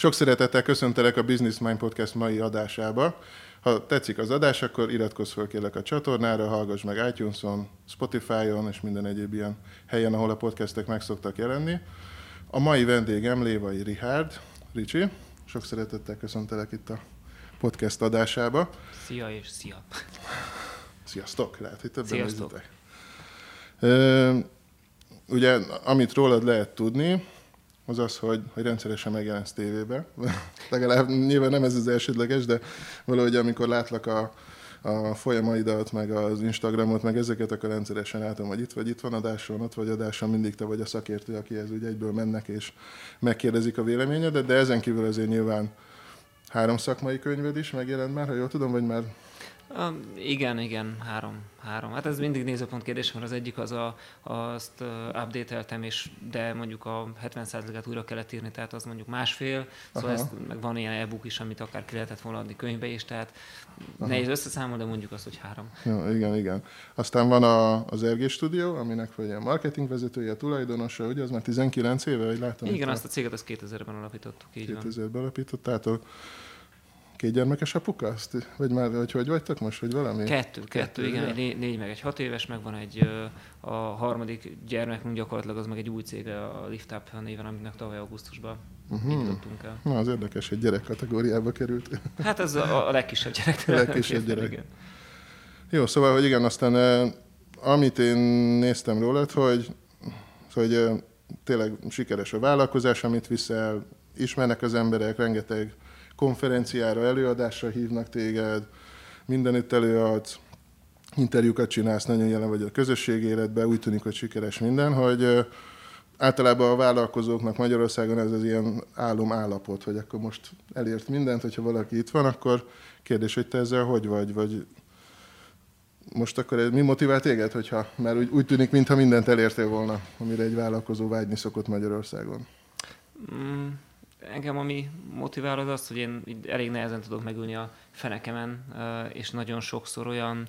Sok szeretettel köszöntelek a Business Mind Podcast mai adásába. Ha tetszik az adás, akkor iratkozz fel kérlek a csatornára, hallgass meg iTunes-on, Spotify-on és minden egyéb ilyen helyen, ahol a podcastek meg szoktak jelenni. A mai vendégem Lévai Richard. Ricsi, sok szeretettel köszöntelek itt a podcast adásába. Szia és szia! Sziasztok! Lehet, hogy többen Sziasztok. Ugye, amit rólad lehet tudni, az az, hogy, hogy rendszeresen megjelensz tévébe. Legalább nyilván nem ez az elsődleges, de valahogy amikor látlak a, a folyamaidat, meg az Instagramot, meg ezeket, akkor rendszeresen látom, hogy itt vagy itt van adáson, ott vagy adáson, mindig te vagy a szakértő, akihez úgy egyből mennek és megkérdezik a véleményedet, de ezen kívül azért nyilván három szakmai könyved is megjelent már, ha jól tudom, vagy már Um, igen, igen, három, három. Hát ez mindig nézőpont kérdés, mert az egyik az a, azt update-eltem, és de mondjuk a 70%-át újra kellett írni, tehát az mondjuk másfél, szóval ez, meg van ilyen e-book is, amit akár ki lehetett volna adni könyvbe is, tehát Aha. nehéz összeszámolni, de mondjuk azt, hogy három. Ja, igen, igen. Aztán van a, az RG Studio, aminek vagy a marketingvezetője, a tulajdonosa, ugye az már 19 éve, hogy látom. Igen, azt a céget az 2000-ben alapítottuk, így 2000-ben alapítottátok két gyermekes apuka? Azt, vagy már, vagy hogy vagytok most, vagy valami? Kettő, kettő, kettő igen, egy négy, négy, meg egy hat éves, meg van egy, a harmadik gyermekünk gyakorlatilag az meg egy új cég, a Lift Up néven, aminek tavaly augusztusban uh-huh. indítottunk el. Na, az érdekes, egy gyerek kategóriába került. Hát ez a, a legkisebb gyerek. A legkisebb gyerek. Igen. Jó, szóval, hogy igen, aztán amit én néztem rólad, hogy, hogy tényleg sikeres a vállalkozás, amit viszel, ismernek az emberek, rengeteg konferenciára, előadásra hívnak téged, mindenütt előadsz, interjúkat csinálsz, nagyon jelen vagy a közösségi életben, úgy tűnik, hogy sikeres minden, hogy általában a vállalkozóknak Magyarországon ez az ilyen álom állapot, hogy akkor most elért mindent, hogyha valaki itt van, akkor kérdés, hogy te ezzel hogy vagy, vagy most akkor ez mi motivál téged, hogyha, mert úgy, úgy tűnik, mintha mindent elértél volna, amire egy vállalkozó vágyni szokott Magyarországon. Mm, engem ami motivál az az, hogy én elég nehezen tudok megülni a fenekemen, és nagyon sokszor olyan,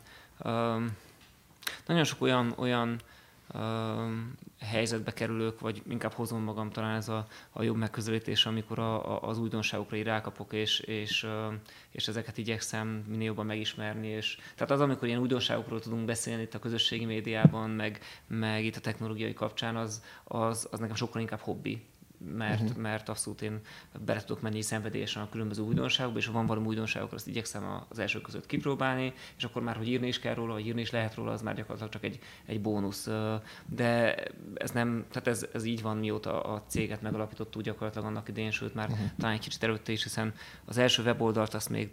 nagyon sok olyan, olyan helyzetbe kerülök, vagy inkább hozom magam talán ez a, a jobb megközelítés, amikor a, a, az újdonságokra így rákapok, és, és, és ezeket igyekszem minél jobban megismerni. És, tehát az, amikor ilyen újdonságokról tudunk beszélni itt a közösségi médiában, meg, meg itt a technológiai kapcsán, az, az, az nekem sokkal inkább hobbi mert, uh-huh. mert abszolút én bele tudok menni szenvedélyesen a különböző újdonságokba, és ha van valami újdonságok, azt igyekszem az első között kipróbálni, és akkor már, hogy írni is kell róla, vagy írni is lehet róla, az már gyakorlatilag csak egy, egy bónusz. De ez nem, tehát ez, ez így van, mióta a céget megalapítottuk gyakorlatilag annak idején, sőt már uh-huh. talán egy kicsit előtte is, hiszen az első weboldalt azt még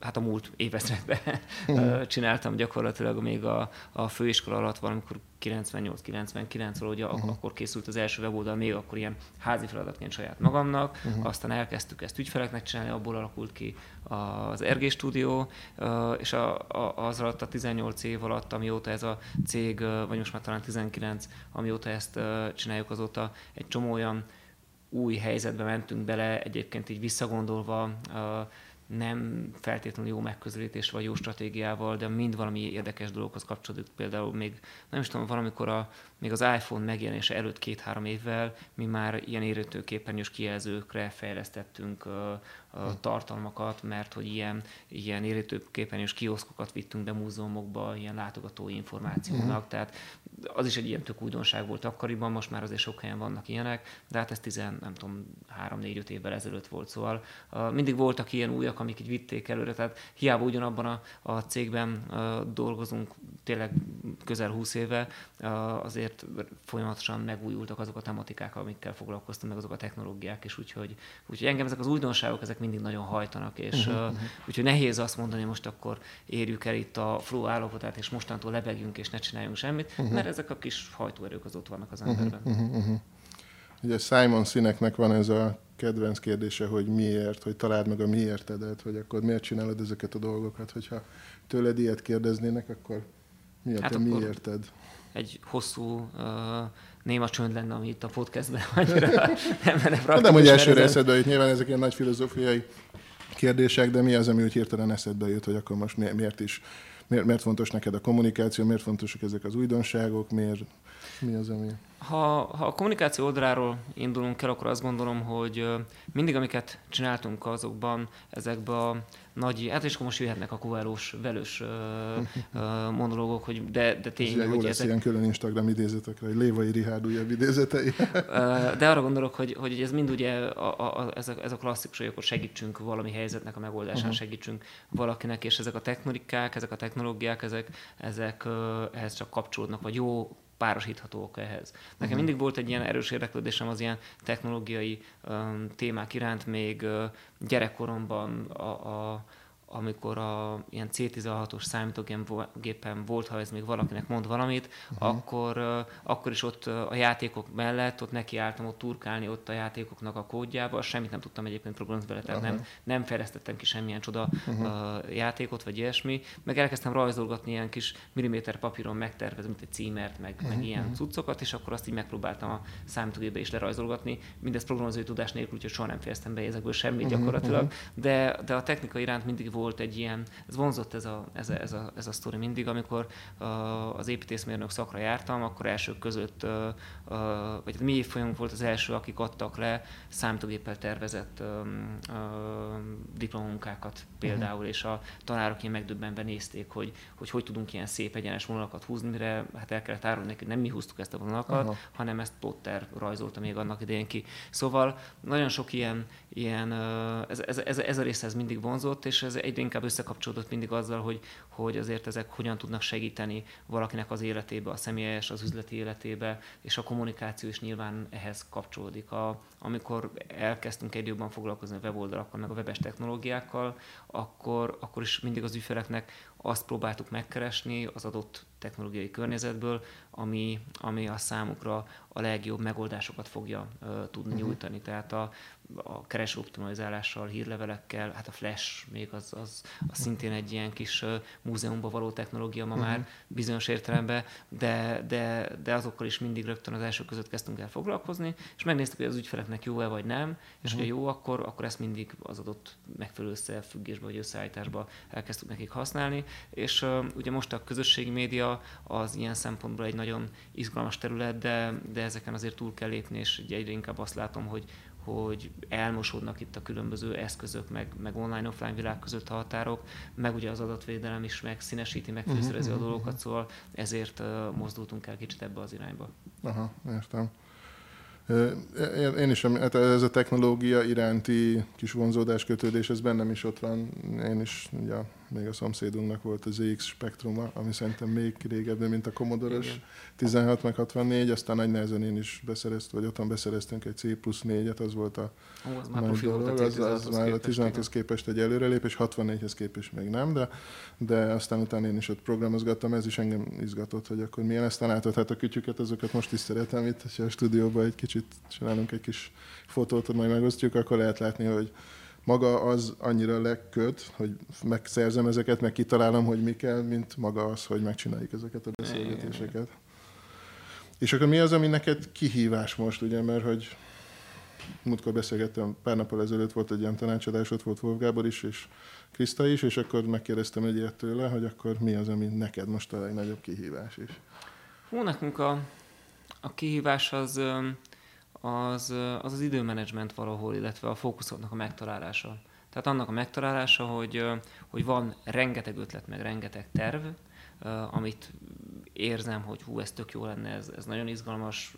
hát a múlt évezredben uh-huh. csináltam gyakorlatilag még a, a főiskola alatt valamikor 98-99 valahogy uh-huh. akkor készült az első weboldal, még akkor ilyen házi feladatként saját magamnak, uh-huh. aztán elkezdtük ezt ügyfeleknek csinálni, abból alakult ki az RG stúdió, és a, a, az alatt a 18 év alatt, amióta ez a cég, vagy most már talán 19, amióta ezt csináljuk, azóta egy csomó olyan új helyzetbe mentünk bele, egyébként így visszagondolva, nem feltétlenül jó megközelítés vagy jó stratégiával, de mind valami érdekes dologhoz kapcsolódik. Például még, nem is tudom, valamikor a, még az iPhone megjelenése előtt két-három évvel mi már ilyen érintőképernyős kijelzőkre fejlesztettünk tartalmakat, mert hogy ilyen, ilyen érintőképernyős kioszkokat vittünk be múzeumokba, ilyen látogatói információnak, uh-huh. tehát az is egy ilyen tök újdonság volt akkoriban, most már azért sok helyen vannak ilyenek, de hát ez 10, nem tudom, 3-4-5 évvel ezelőtt volt, szóval uh, mindig voltak ilyen újak, amik így vitték előre, tehát hiába ugyanabban a, a cégben uh, dolgozunk tényleg közel 20 éve, uh, azért folyamatosan megújultak azok a tematikák, amikkel foglalkoztam, meg azok a technológiák, és úgyhogy, úgyhogy engem ezek az újdonságok, ezek mindig nagyon hajtanak, és uh-huh, uh, úgyhogy nehéz azt mondani, hogy most akkor érjük el itt a flow állapotát, és mostantól lebegjünk, és ne csináljunk semmit, uh-huh. mert ezek a kis hajtóerők az ott vannak az emberben. Uh-huh, uh-huh. Ugye Simon Sineknek van ez a kedvenc kérdése, hogy miért, hogy találd meg a miértedet, hogy akkor miért csinálod ezeket a dolgokat, hogyha tőled ilyet kérdeznének, akkor mi a hát te miérted? Egy hosszú uh, néma csönd lenne, ami itt a podcastben annyira nem lenne praktikus. Nem, hogy elsőre eszedbe jut, nyilván ezek ilyen nagy filozófiai kérdések, de mi az, ami úgy hirtelen eszedbe jut, hogy akkor most miért is, miért, miért fontos neked a kommunikáció, miért fontosak ezek az újdonságok, miért Mi az, ami... Ha, ha a kommunikáció oldaláról indulunk el, akkor azt gondolom, hogy mindig, amiket csináltunk azokban, ezekben a nagy, hát és akkor most jöhetnek a kuválós, velős monológok, hogy de, de tény, hogy jó lesz ezek... ilyen külön Instagram idézetekre, hogy Lévai Rihárd újabb idézetei. de arra gondolok, hogy, hogy ez mind ugye a, a, ez, a, ez a klasszikus, hogy akkor segítsünk valami helyzetnek a megoldásán, uh-huh. segítsünk valakinek, és ezek a technikák, ezek a technológiák, ezek, ezek ehhez csak kapcsolódnak, vagy jó párosíthatóak ehhez. Nekem uh-huh. mindig volt egy ilyen erős érdeklődésem az ilyen technológiai um, témák iránt, még uh, gyerekkoromban a, a amikor a ilyen C16-os számítógépen volt, ha ez még valakinek mond valamit, uh-huh. akkor, akkor is ott a játékok mellett, ott nekiálltam ott turkálni ott a játékoknak a kódjába, semmit nem tudtam egyébként programozni bele, tehát uh-huh. nem, nem fejlesztettem ki semmilyen csoda uh-huh. játékot, vagy ilyesmi, meg elkezdtem rajzolgatni ilyen kis milliméter papíron megtervezni, mint egy címert, meg, uh-huh. meg ilyen cuccokat, és akkor azt így megpróbáltam a számítógépbe is lerajzolgatni, mindezt programozói tudás nélkül, úgyhogy soha nem fejeztem be ezekből semmit uh-huh. gyakorlatilag, de, de a technika iránt mindig volt egy ilyen, ez vonzott ez a, ez a, ez a, ez a sztori mindig, amikor az építészmérnök szakra jártam, akkor elsők között, vagy mi évfolyamunk volt az első, akik adtak le számítógéppel tervezett diplomunkákat például, uh-huh. és a tanárok ilyen megdöbbenve nézték, hogy, hogy hogy tudunk ilyen szép egyenes vonalakat húzni, mire hát el kellett árulni neki, nem mi húztuk ezt a vonalakat, uh-huh. hanem ezt Potter rajzolta még annak idején ki. Szóval nagyon sok ilyen, ilyen ez, ez, ez, ez a rész ez mindig vonzott, és ez egyre inkább összekapcsolódott mindig azzal, hogy, hogy azért ezek hogyan tudnak segíteni valakinek az életébe, a személyes, az üzleti életébe, és a kommunikáció is nyilván ehhez kapcsolódik. A, amikor elkezdtünk egy jobban foglalkozni a weboldalakkal, meg a webes technológiákkal, akkor, akkor is mindig az ügyfeleknek azt próbáltuk megkeresni az adott technológiai környezetből, ami, ami a számukra a legjobb megoldásokat fogja uh, tudni uh-huh. nyújtani. Tehát a, a kereső optimalizálással, hírlevelekkel, hát a Flash még az, az, az szintén egy ilyen kis múzeumban való technológia ma uh-huh. már bizonyos értelemben, de, de, de azokkal is mindig rögtön az első között kezdtünk el foglalkozni, és megnéztük, hogy az ügyfeleknek jó-e vagy nem, és uh-huh. hogyha jó, akkor, akkor ezt mindig az adott megfelelő összefüggésbe vagy összeállításba elkezdtük nekik használni, és uh, ugye most a közösségi média az ilyen szempontból egy nagyon izgalmas terület, de, de ezeken azért túl kell lépni, és egyre inkább azt látom, hogy, hogy elmosódnak itt a különböző eszközök, meg, meg online-offline világ között a határok, meg ugye az adatvédelem is meg színesíti, meg fűszerezi uh-huh, a dolgokat, szóval ezért mozdultunk el kicsit ebbe az irányba. Aha, értem. Én is, hát ez a technológia iránti kis vonzódás, kötődés, ez bennem is ott van. Én is, ugye, még a szomszédunknak volt az ZX Spektruma, ami szerintem még régebben, mint a Commodore 16 meg 64, aztán nagy nehezen én is beszereztem, vagy otthon beszereztünk egy C plusz 4-et, az volt a Ó, az már dolog, az, az, az már a 16-hoz képest egy előrelépés, 64-hez képest még nem, de, de aztán utána én is ott programozgattam, ez is engem izgatott, hogy akkor milyen ezt látod, hát a kütyüket, azokat most is szeretem itt, ha a stúdióban egy kicsit csinálunk egy kis fotót, majd megosztjuk, akkor lehet látni, hogy maga az annyira leköt, hogy megszerzem ezeket, meg kitalálom, hogy mi kell, mint maga az, hogy megcsináljuk ezeket a beszélgetéseket. És akkor mi az, ami neked kihívás most, ugye, mert hogy múltkor beszélgettem, pár nappal ezelőtt volt egy ilyen tanácsadás, ott volt Wolf Gábor is, és Kriszta is, és akkor megkérdeztem egy ilyet tőle, hogy akkor mi az, ami neked most a legnagyobb kihívás is. Hú, nekünk a, a kihívás az, az, az az időmenedzsment valahol, illetve a fókuszoknak a megtalálása. Tehát annak a megtalálása, hogy, hogy van rengeteg ötlet, meg rengeteg terv, amit érzem, hogy hú, ez tök jó lenne, ez, ez nagyon izgalmas,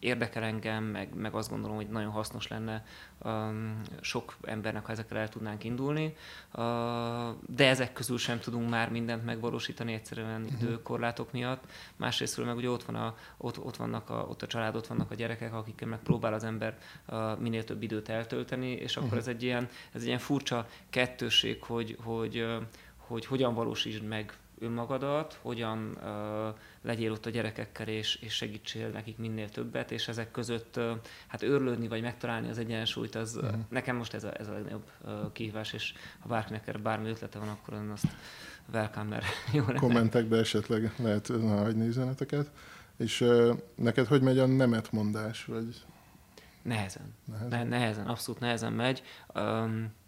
érdekel engem, meg, meg azt gondolom, hogy nagyon hasznos lenne um, sok embernek, ha ezekkel el tudnánk indulni, uh, de ezek közül sem tudunk már mindent megvalósítani egyszerűen uh-huh. időkorlátok miatt. Másrésztről meg ugye ott, van a, ott, ott, vannak a, ott a család, ott vannak a gyerekek, akikkel meg próbál az ember uh, minél több időt eltölteni, és akkor uh-huh. ez, egy ilyen, ez egy ilyen furcsa kettőség, hogy, hogy, hogy, hogy hogyan valósítsd meg önmagadat, hogyan uh, legyél ott a gyerekekkel, és, és segítsél nekik minél többet, és ezek között uh, hát őrlődni, vagy megtalálni az egyensúlyt, az uh-huh. nekem most ez a, ez a legnagyobb uh, kihívás, és ha bárkinek erre bármi ötlete van, akkor ön azt welcome, mert jó lenne. Kommentekbe esetleg lehet hagyni üzeneteket. És uh, neked hogy megy a nemetmondás? Vagy... Nehezen. Nehezen? Ne, nehezen, abszolút nehezen megy. Um,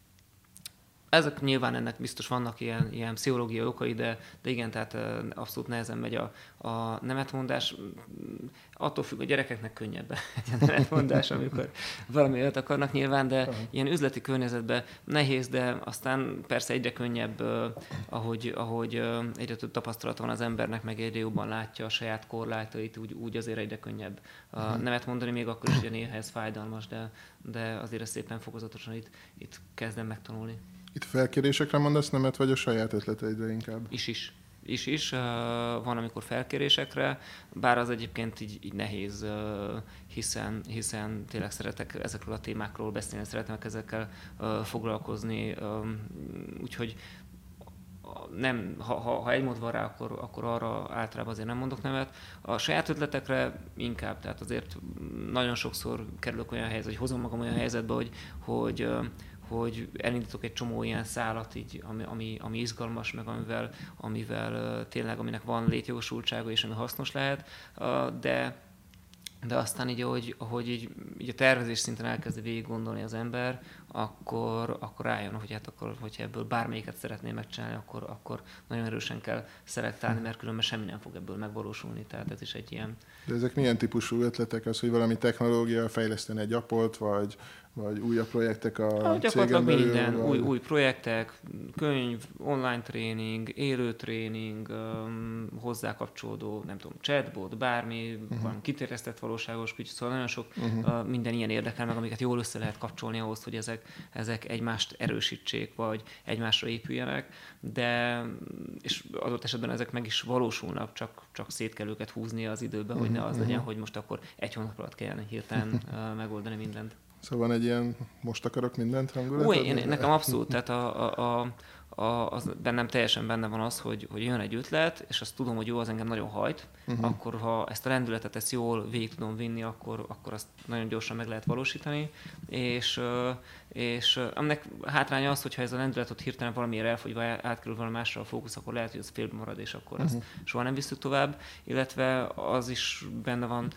ezek nyilván ennek biztos vannak ilyen, ilyen pszichológiai okai, de, de igen, tehát abszolút nehezen megy a, a nemetmondás. Attól függ, a gyerekeknek könnyebb egy nemetmondás, amikor valami olyat akarnak nyilván, de uh-huh. ilyen üzleti környezetben nehéz, de aztán persze egyre könnyebb, ahogy, ahogy egyre több tapasztalat van az embernek, meg egyre jobban látja a saját korlátait, úgy, úgy azért egyre könnyebb uh-huh. nemet mondani, még akkor is, hogy néha ez fájdalmas, de, de azért ezt szépen fokozatosan itt, itt kezdem megtanulni. Itt felkérésekre mondasz nemet, vagy a saját ötleteidre inkább? Is is. Is is. Van, amikor felkérésekre, bár az egyébként így, így nehéz, hiszen, hiszen tényleg szeretek ezekről a témákról beszélni, szeretem ezekkel foglalkozni, úgyhogy nem, ha, ha, ha egy mód van rá, akkor, akkor arra általában azért nem mondok nevet. A saját ötletekre inkább, tehát azért nagyon sokszor kerülök olyan helyzetbe, hogy hozom magam olyan helyzetbe, hogy, hogy hogy elindítok egy csomó ilyen szálat, így, ami, ami, ami izgalmas, meg amivel, amivel tényleg, aminek van létjogosultsága és ami hasznos lehet, de de aztán így, ahogy, ahogy így, így a tervezés szinten elkezdi végig gondolni az ember, akkor, akkor rájön, hogy hát akkor, hogyha ebből bármelyiket szeretné megcsinálni, akkor, akkor nagyon erősen kell szelektálni, mert különben semmi nem fog ebből megvalósulni. Tehát ez is egy ilyen... De ezek milyen típusú ötletek? Az, hogy valami technológia fejleszteni egy apot, vagy vagy újabb projektek a cégen belül? minden, vagy... új, új projektek, könyv, online tréning, élő tréning, um, hozzá kapcsolódó, nem tudom, chatbot, bármi, uh-huh. valami kitéreztett valóságos kütyű, szóval nagyon sok uh-huh. uh, minden ilyen érdekel meg, amiket jól össze lehet kapcsolni ahhoz, hogy ezek, ezek egymást erősítsék, vagy egymásra épüljenek, de és adott esetben ezek meg is valósulnak, csak, csak szét kell őket húzni az időben, uh-huh. hogy ne az legyen, hogy most akkor egy hónap alatt kellene hirtelen uh, megoldani mindent. Szóval van egy ilyen most akarok mindent hangulat? Új, én, nekem abszolút, tehát a, a, a, a, az bennem teljesen benne van az, hogy, hogy jön egy ötlet, és azt tudom, hogy jó, az engem nagyon hajt, uh-huh. akkor ha ezt a lendületet ezt jól végig tudom vinni, akkor, akkor azt nagyon gyorsan meg lehet valósítani, és, és aminek hátránya az, hogyha ez a lendületet hirtelen valamiért elfogy, vagy átkerül valami másra a fókusz, akkor lehet, hogy az félbe marad, és akkor uh-huh. ezt soha nem visszük tovább, illetve az is benne van,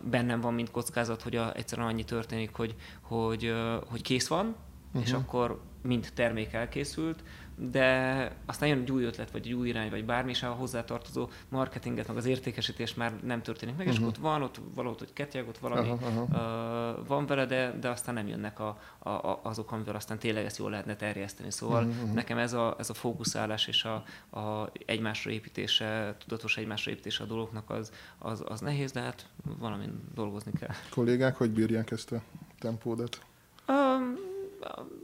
bennem van, mint kockázat, hogy a, egyszerűen annyi történik, hogy, hogy, hogy kész van, uh-huh. és akkor mind termék elkészült, de aztán jön egy új ötlet, vagy egy új irány, vagy bármi, és a hozzátartozó marketinget, meg az értékesítés már nem történik meg, uh-huh. és mhm. ott van, ott valahogy hogy ketyeg, ott valami uh-huh, uh-huh. Uh, van vele, de, de aztán nem jönnek a, a, a, azok, amivel aztán tényleg ezt jól lehetne terjeszteni. Szóval uh-huh. nekem ez a, ez a fókuszálás és a, a egymásra építése, tudatos egymásra építése a dolgoknak az, az, az nehéz, de hát valamin dolgozni kell. Kollégák, hogy bírják ezt a tempódat? Um,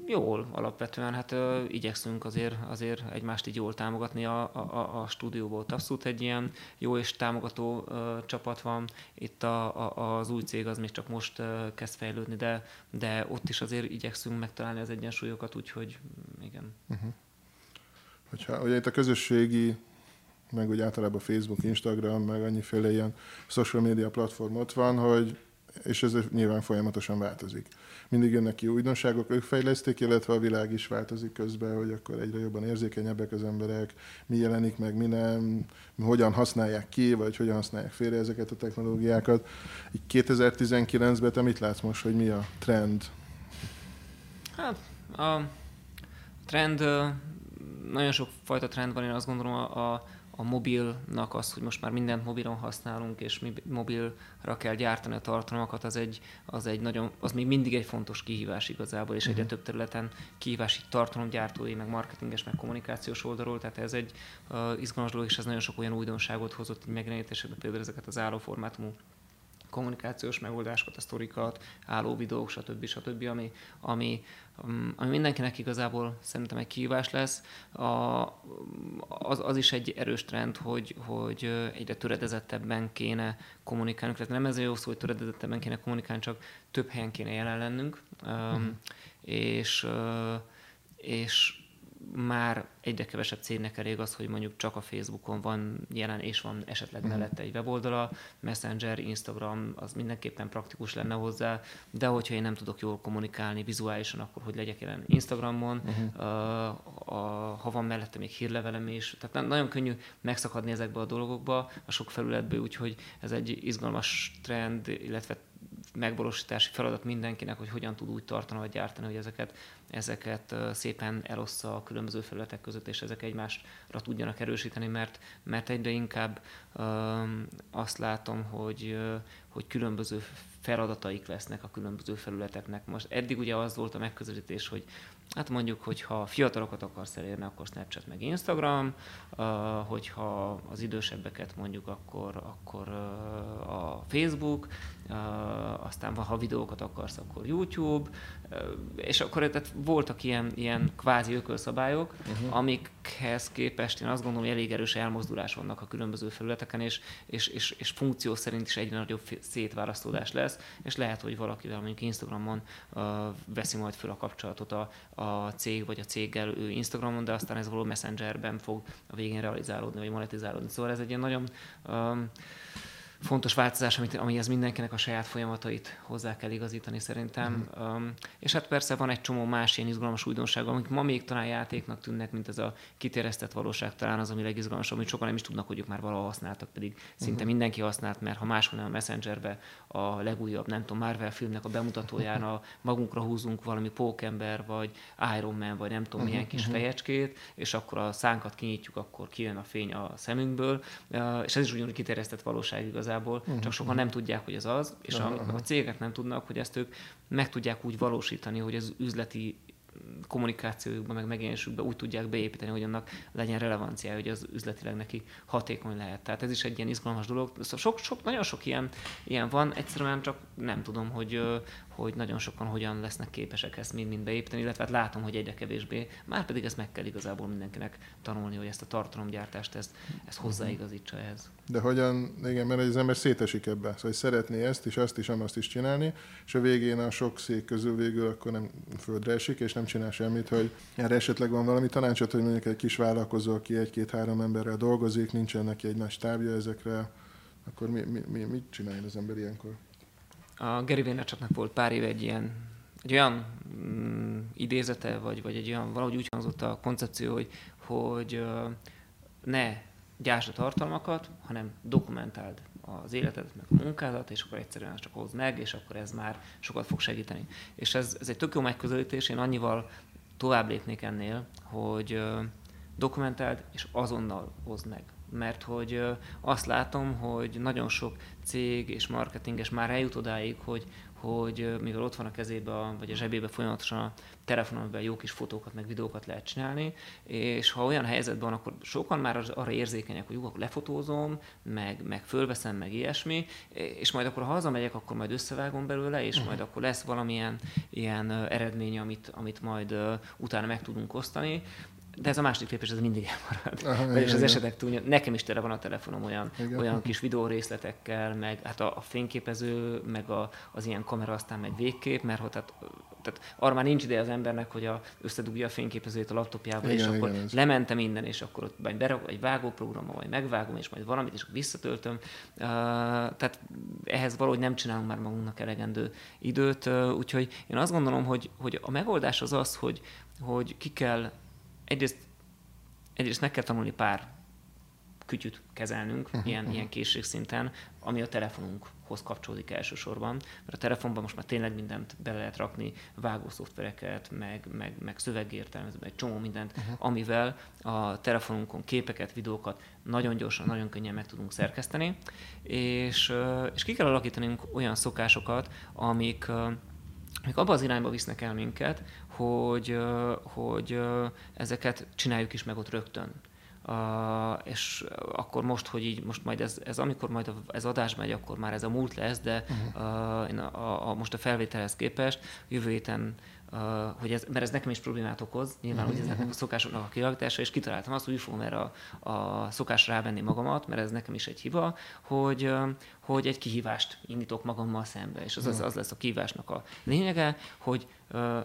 jól alapvetően, hát ö, igyekszünk azért, azért egymást így jól támogatni a, a, a stúdióból. Abszolút egy ilyen jó és támogató ö, csapat van. Itt a, a, az új cég az még csak most ö, kezd fejlődni, de, de ott is azért igyekszünk megtalálni az egyensúlyokat, úgyhogy igen. Uh-huh. Hogyha ugye itt a közösségi meg úgy általában Facebook, Instagram, meg annyiféle ilyen social media platform ott van, hogy és ez nyilván folyamatosan változik mindig jönnek ki újdonságok, ők fejleszték, illetve a világ is változik közben, hogy akkor egyre jobban érzékenyebbek az emberek, mi jelenik meg, mi nem, hogyan használják ki, vagy hogyan használják félre ezeket a technológiákat. Így 2019-ben te mit látsz most, hogy mi a trend? Hát a trend, nagyon sok fajta trend van, én azt gondolom a, a a mobilnak az, hogy most már mindent mobilon használunk, és mi mobilra kell gyártani a tartalmakat, az, egy, az, egy nagyon, az még mindig egy fontos kihívás igazából, és uh-huh. egyre mhm. több területen kihívás itt tartalomgyártói, meg marketinges, meg kommunikációs oldalról, tehát ez egy uh, izgalmas dolog, és ez nagyon sok olyan újdonságot hozott így megjelenítésekbe, például ezeket az állóformátumú kommunikációs megoldásokat, a sztorikat, álló videók, stb. stb., ami, ami, um, ami mindenkinek igazából szerintem egy kihívás lesz. A, az, az, is egy erős trend, hogy, hogy egyre töredezettebben kéne kommunikálni. Tehát nem ez jó szó, hogy töredezettebben kéne kommunikálni, csak több helyen kéne jelen lennünk. Uh-huh. És, és már egyre kevesebb cégnek elég az, hogy mondjuk csak a Facebookon van jelen, és van esetleg uh-huh. mellette egy weboldala, Messenger, Instagram, az mindenképpen praktikus lenne hozzá, de hogyha én nem tudok jól kommunikálni vizuálisan, akkor hogy legyek jelen Instagramon, uh-huh. uh, a, ha van mellette még hírlevelem is, tehát nagyon könnyű megszakadni ezekbe a dolgokba, a sok felületből, úgyhogy ez egy izgalmas trend, illetve megvalósítási feladat mindenkinek, hogy hogyan tud úgy tartani vagy gyártani, hogy ezeket, ezeket szépen elossza a különböző felületek között, és ezek egymásra tudjanak erősíteni, mert, mert egyre inkább um, azt látom, hogy, hogy különböző feladataik lesznek a különböző felületeknek. Most eddig ugye az volt a megközelítés, hogy Hát mondjuk, hogyha fiatalokat akarsz elérni, akkor Snapchat meg Instagram, hogyha az idősebbeket mondjuk, akkor, akkor a Facebook, aztán ha videókat akarsz, akkor YouTube, és akkor tehát voltak ilyen, ilyen kvázi ökölszabályok, uh-huh. amikhez képest én azt gondolom, hogy elég erős elmozdulás vannak a különböző felületeken, és, és, és, és funkció szerint is egyre nagyobb szétválasztódás lesz, és lehet, hogy valakivel mondjuk Instagramon uh, veszi majd föl a kapcsolatot a, a cég vagy a céggel ő Instagramon, de aztán ez való Messengerben fog a végén realizálódni, vagy monetizálódni. Szóval ez egy ilyen nagyon um, fontos változás, amit, amihez mindenkinek a saját folyamatait hozzá kell igazítani szerintem. Mm. Um, és hát persze van egy csomó más ilyen izgalmas újdonság, amik ma még talán játéknak tűnnek, mint ez a kitéreztett valóság, talán az, ami legizgalmasabb, amit sokan nem is tudnak, hogy ők már valahol használtak, pedig szinte uh-huh. mindenki használt, mert ha máshol nem a Messengerbe a legújabb, nem tudom, Marvel filmnek a bemutatóján a magunkra húzunk valami pókember, vagy Iron Man, vagy nem tudom, uh-huh. milyen kis uh-huh. fejecskét, és akkor a szánkat kinyitjuk, akkor kijön a fény a szemünkből, uh, és ez is ugyanúgy kiterjesztett valóság igaz igazából, uh-huh. csak sokan nem tudják, hogy az az, és uh-huh. a, a cégek nem tudnak, hogy ezt ők meg tudják úgy valósítani, hogy az üzleti kommunikációjukban, meg megjelenésükben úgy tudják beépíteni, hogy annak legyen relevanciája, hogy az üzletileg neki hatékony lehet. Tehát ez is egy ilyen izgalmas dolog. Szóval sok, sok, nagyon sok ilyen, ilyen van, egyszerűen csak nem tudom, hogy, hogy nagyon sokan hogyan lesznek képesek ezt mind-mind beépíteni, illetve hát látom, hogy egyre kevésbé. Már pedig ezt meg kell igazából mindenkinek tanulni, hogy ezt a tartalomgyártást, ezt, ezt hozzáigazítsa ehhez. De hogyan, igen, mert az ember szétesik ebbe, szóval szeretné ezt is, azt is, azt is csinálni, és a végén a sok szék közül végül akkor nem földre esik, és nem csinál semmit, hogy erre esetleg van valami tanácsot, hogy mondjuk egy kis vállalkozó, aki egy-két-három emberrel dolgozik, nincsen neki egy nagy tábja ezekre, akkor mi, mi, mi, mit csináljon az ember ilyenkor? A Gary Vaynerchuknak volt pár éve egy ilyen egy olyan mm, idézete, vagy, vagy egy olyan, valahogy úgy hangzott a koncepció, hogy, hogy uh, ne gyásd a tartalmakat, hanem dokumentáld az életedet, meg a munkádat, és akkor egyszerűen csak hozd meg, és akkor ez már sokat fog segíteni. És ez, ez egy tök jó megközelítés, én annyival tovább lépnék ennél, hogy uh, dokumentáld, és azonnal hozd meg mert hogy azt látom, hogy nagyon sok cég és marketinges már eljut odáig, hogy, hogy mivel ott van a kezébe, vagy a zsebébe folyamatosan a telefonon, amiben jó kis fotókat, meg videókat lehet csinálni, és ha olyan helyzetben van, akkor sokan már arra érzékenyek, hogy jó, akkor lefotózom, meg, meg fölveszem, meg ilyesmi, és majd akkor ha hazamegyek, akkor majd összevágom belőle, és majd akkor lesz valamilyen ilyen eredmény, amit, amit majd utána meg tudunk osztani de ez a második lépés, ez mindig elmarad. Aha, Vagyis az esetek túl, nekem is tele van a telefonom olyan, igen. olyan kis videó részletekkel, meg hát a, a fényképező, meg a, az ilyen kamera aztán meg végkép, mert hogy tehát, tehát arra már nincs ideje az embernek, hogy a, összedugja a fényképezőjét a laptopjába, igen, és akkor igen, lemente minden, és akkor ott vagy berak, egy vágóprogrammal, vagy megvágom, és majd valamit, és visszatöltöm. Uh, tehát ehhez valahogy nem csinálunk már magunknak elegendő időt, uh, úgyhogy én azt gondolom, hogy, hogy a megoldás az az, hogy, hogy ki kell egyrészt, egyrészt meg kell tanulni pár kütyüt kezelnünk, uh-huh, ilyen, uh-huh. ilyen készségszinten, ami a telefonunkhoz kapcsolódik elsősorban, mert a telefonban most már tényleg mindent bele lehet rakni, vágószoftvereket, meg, meg, meg szövegértelmező, egy csomó mindent, uh-huh. amivel a telefonunkon képeket, videókat nagyon gyorsan, nagyon könnyen meg tudunk szerkeszteni, és, és ki kell alakítanunk olyan szokásokat, amik, amik abba az irányba visznek el minket, hogy, hogy ezeket csináljuk is meg ott rögtön. Uh, és akkor most, hogy így, most majd ez, ez amikor majd ez adás megy, akkor már ez a múlt lesz, de uh, én a, a, most a felvételhez képest jövő héten hogy ez, mert ez nekem is problémát okoz, nyilván, hogy ezeknek a szokásoknak a kialakítása, és kitaláltam azt, hogy úgy fogom erre a, a szokásra rávenni magamat, mert ez nekem is egy hiba, hogy, hogy egy kihívást indítok magammal szembe, és az, az, az lesz a kihívásnak a lényege, hogy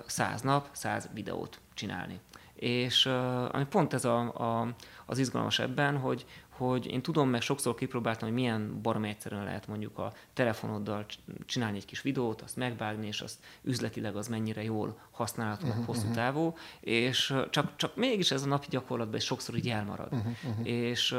száz nap, száz videót csinálni. És ami pont ez a, a, az izgalmas ebben, hogy, hogy én tudom, meg sokszor kipróbáltam, hogy milyen barom egyszerűen lehet mondjuk a telefonoddal csinálni egy kis videót, azt megvágni, és azt üzletileg az mennyire jól használható, uh-huh, hosszú uh-huh. távú, és csak, csak mégis ez a napi gyakorlatban is sokszor így elmarad. Uh-huh, uh-huh. És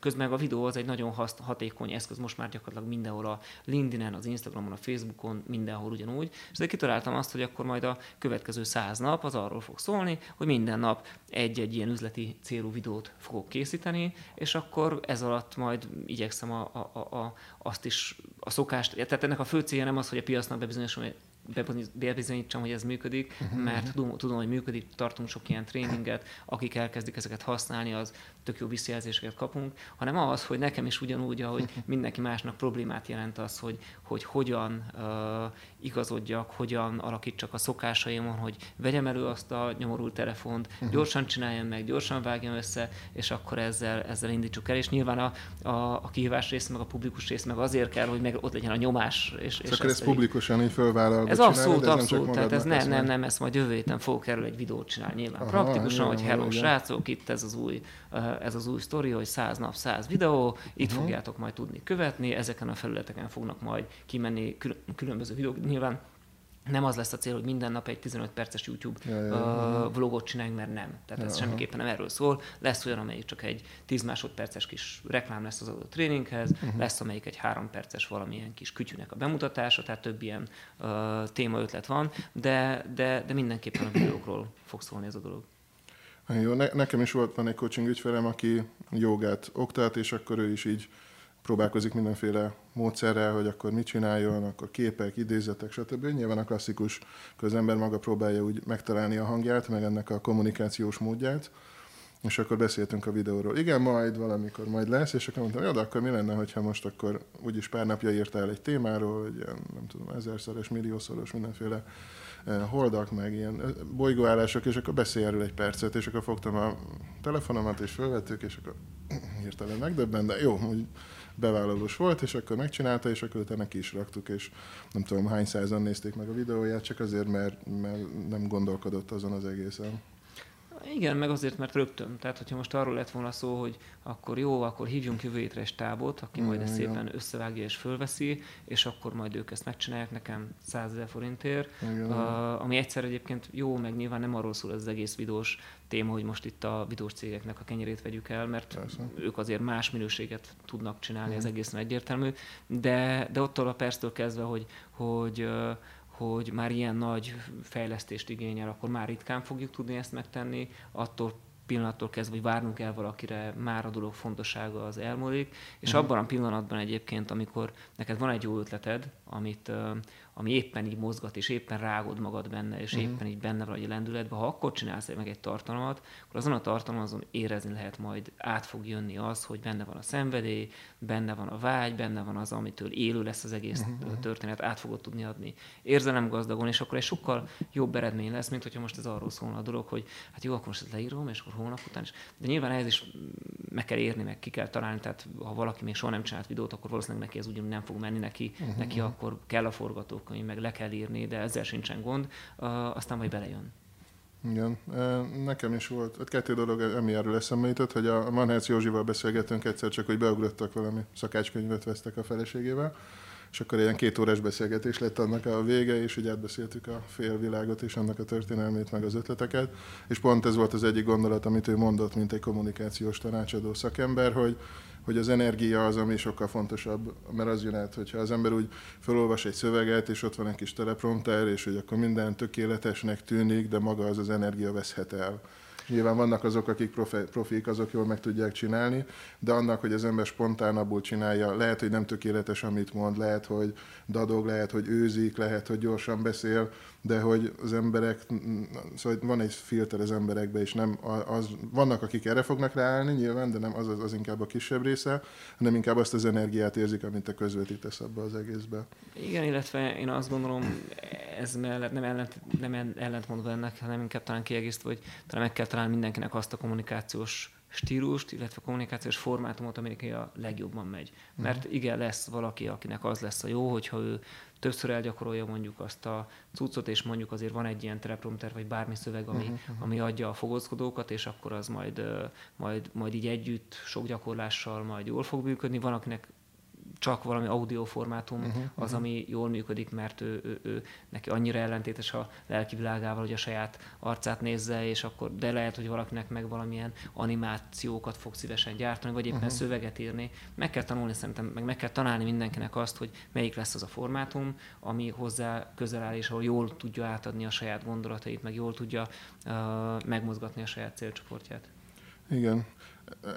közben a videó az egy nagyon hasz, hatékony eszköz, most már gyakorlatilag mindenhol a LinkedIn-en, az Instagramon, a Facebookon, mindenhol ugyanúgy. És de kitaláltam azt, hogy akkor majd a következő száz nap az arról fog szólni, hogy minden nap egy-egy ilyen üzleti célú videót fogok készíteni, és akkor ez alatt majd igyekszem a, a, a, azt is, a szokást, tehát ennek a fő célja nem az, hogy a piacnak bebizonyosom, bebizonyítsam, hogy ez működik, uh-huh. mert tudom, tudom, hogy működik, tartunk sok ilyen tréninget, akik elkezdik ezeket használni, az tök jó visszajelzéseket kapunk, hanem az, hogy nekem is ugyanúgy, ahogy mindenki másnak problémát jelent az, hogy, hogy hogyan uh, igazodjak, hogyan alakítsak a szokásaimon, hogy vegyem elő azt a nyomorult telefont, uh-huh. gyorsan csináljam meg, gyorsan vágjam össze, és akkor ezzel, ezzel indítsuk el. És nyilván a, a, a kihívás rész, meg a publikus rész, meg azért kell, hogy meg ott legyen a nyomás. És, és akkor ez publikusan így fölvállalva Ez abszolút, abszolút. Tehát ez nem, nem, nem, ezt majd jövő héten fogok erről egy videót csinálni nyilván. Aha, Praktikusan, hogy hello srácok, itt ez az új, ez az új sztori, hogy száz nap, száz videó, itt uh-huh. fogjátok majd tudni követni, ezeken a felületeken fognak majd kimenni különböző videók. Nyilván nem az lesz a cél, hogy minden nap egy 15 perces YouTube ja, ja, ja. Uh, vlogot csináljunk, mert nem. Tehát ja, ez semmiképpen nem erről szól. Lesz olyan, amelyik csak egy 10 másodperces kis reklám lesz az adott tréninghez, uh-huh. lesz amelyik egy 3 perces valamilyen kis kütyűnek a bemutatása, tehát több ilyen uh, téma ötlet van, de, de, de mindenképpen a videókról fog szólni ez a dolog. Jó, ne, nekem is volt van egy coaching ügyfelem, aki jogát oktat, és akkor ő is így próbálkozik mindenféle módszerrel, hogy akkor mit csináljon, akkor képek, idézetek, stb. Nyilván a klasszikus, hogy az ember maga próbálja úgy megtalálni a hangját, meg ennek a kommunikációs módját, és akkor beszéltünk a videóról. Igen, majd valamikor majd lesz, és akkor mondtam, de akkor mi lenne, hogyha most akkor úgyis pár napja írtál egy témáról, hogy ilyen, nem tudom, ezerszoros, milliószoros, mindenféle holdak, meg ilyen bolygóállások, és akkor beszélj erről egy percet, és akkor fogtam a telefonomat, és felvettük, és akkor hirtelen megdöbben, de jó, hogy bevállalós volt, és akkor megcsinálta, és akkor utána ki is raktuk, és nem tudom hány százan nézték meg a videóját, csak azért, mert, mert nem gondolkodott azon az egészen. Igen, meg azért, mert rögtön. Tehát, hogyha most arról lett volna szó, hogy akkor jó, akkor hívjunk jövő hétre egy tábot, aki majd ezt szépen összevágja és fölveszi, és akkor majd ők ezt megcsinálják nekem 100 ezer forintért. Uh, ami egyszer egyébként jó, meg nyilván nem arról szól ez az egész videós téma, hogy most itt a videós cégeknek a kenyerét vegyük el, mert Persze. ők azért más minőséget tudnak csinálni, uh ez egészen egyértelmű. De, de ottól a perctől kezdve, hogy, hogy hogy már ilyen nagy fejlesztést igényel, akkor már ritkán fogjuk tudni ezt megtenni, attól pillanattól kezdve, hogy várnunk kell valakire, már a dolog fontossága az elmúlik, és uh-huh. abban a pillanatban egyébként, amikor neked van egy jó ötleted, amit, ami éppen így mozgat, és éppen rágod magad benne, és uh-huh. éppen így benne vagy a lendületben, ha akkor csinálsz meg egy tartalmat, akkor azon a tartalmon azon érezni lehet majd, át fog jönni az, hogy benne van a szenvedély, benne van a vágy, benne van az, amitől élő lesz az egész uh-huh. történet, át fogod tudni adni érzelem gazdagon, és akkor egy sokkal jobb eredmény lesz, mint hogyha most ez arról szólna a dolog, hogy hát jó, akkor most ezt leírom, és akkor hónap után is. De nyilván ez is meg kell érni, meg ki kell találni, tehát ha valaki még soha nem csinált videót, akkor valószínűleg neki ez ugyanúgy nem fog menni neki, uh-huh. neki akkor kell a forgatókönyv, meg le kell írni, de ezzel sincsen gond, aztán majd belejön. Igen, nekem is volt, kettő dolog emiáról eszembe jutott, hogy a Manherz Józsival beszélgettünk egyszer, csak hogy beugrottak valami szakácskönyvet vesztek a feleségével, és akkor ilyen két órás beszélgetés lett annak a vége, és így átbeszéltük a félvilágot és annak a történelmét, meg az ötleteket, és pont ez volt az egyik gondolat, amit ő mondott, mint egy kommunikációs tanácsadó szakember, hogy hogy az energia az, ami sokkal fontosabb, mert az jön át, hogyha az ember úgy felolvas egy szöveget, és ott van egy kis teleprompter, és hogy akkor minden tökéletesnek tűnik, de maga az az energia veszhet el. Nyilván vannak azok, akik profi, profik, azok jól meg tudják csinálni, de annak, hogy az ember spontánabbul csinálja, lehet, hogy nem tökéletes, amit mond, lehet, hogy dadog, lehet, hogy őzik, lehet, hogy gyorsan beszél, de hogy az emberek, szóval van egy filter az emberekbe, és nem az, vannak, akik erre fognak ráállni nyilván, de nem az, az, az inkább a kisebb része, hanem inkább azt az energiát érzik, amit te közvetítesz abba az egészbe. Igen, illetve én azt gondolom, ez mellett nem, ellent, nem ellentmondva ennek, hanem inkább talán kiegészítve, hogy talán meg kell találni mindenkinek azt a kommunikációs stílust, illetve kommunikációs formátumot, amelyik a legjobban megy. Mert igen, lesz valaki, akinek az lesz a jó, hogyha ő többször elgyakorolja mondjuk azt a cuccot, és mondjuk azért van egy ilyen teleprompter, vagy bármi szöveg, ami, uh-huh. ami adja a fogózkodókat, és akkor az majd, majd, majd így együtt sok gyakorlással majd jól fog működni. Van, akinek csak valami audio formátum uh-huh, az, uh-huh. ami jól működik, mert ő, ő, ő, neki annyira ellentétes a lelki világával, hogy a saját arcát nézze, és akkor, de lehet, hogy valakinek meg valamilyen animációkat fog szívesen gyártani, vagy éppen uh-huh. szöveget írni. Meg kell tanulni szerintem, meg meg kell találni mindenkinek azt, hogy melyik lesz az a formátum, ami hozzá közel áll, és ahol jól tudja átadni a saját gondolatait, meg jól tudja uh, megmozgatni a saját célcsoportját. Igen.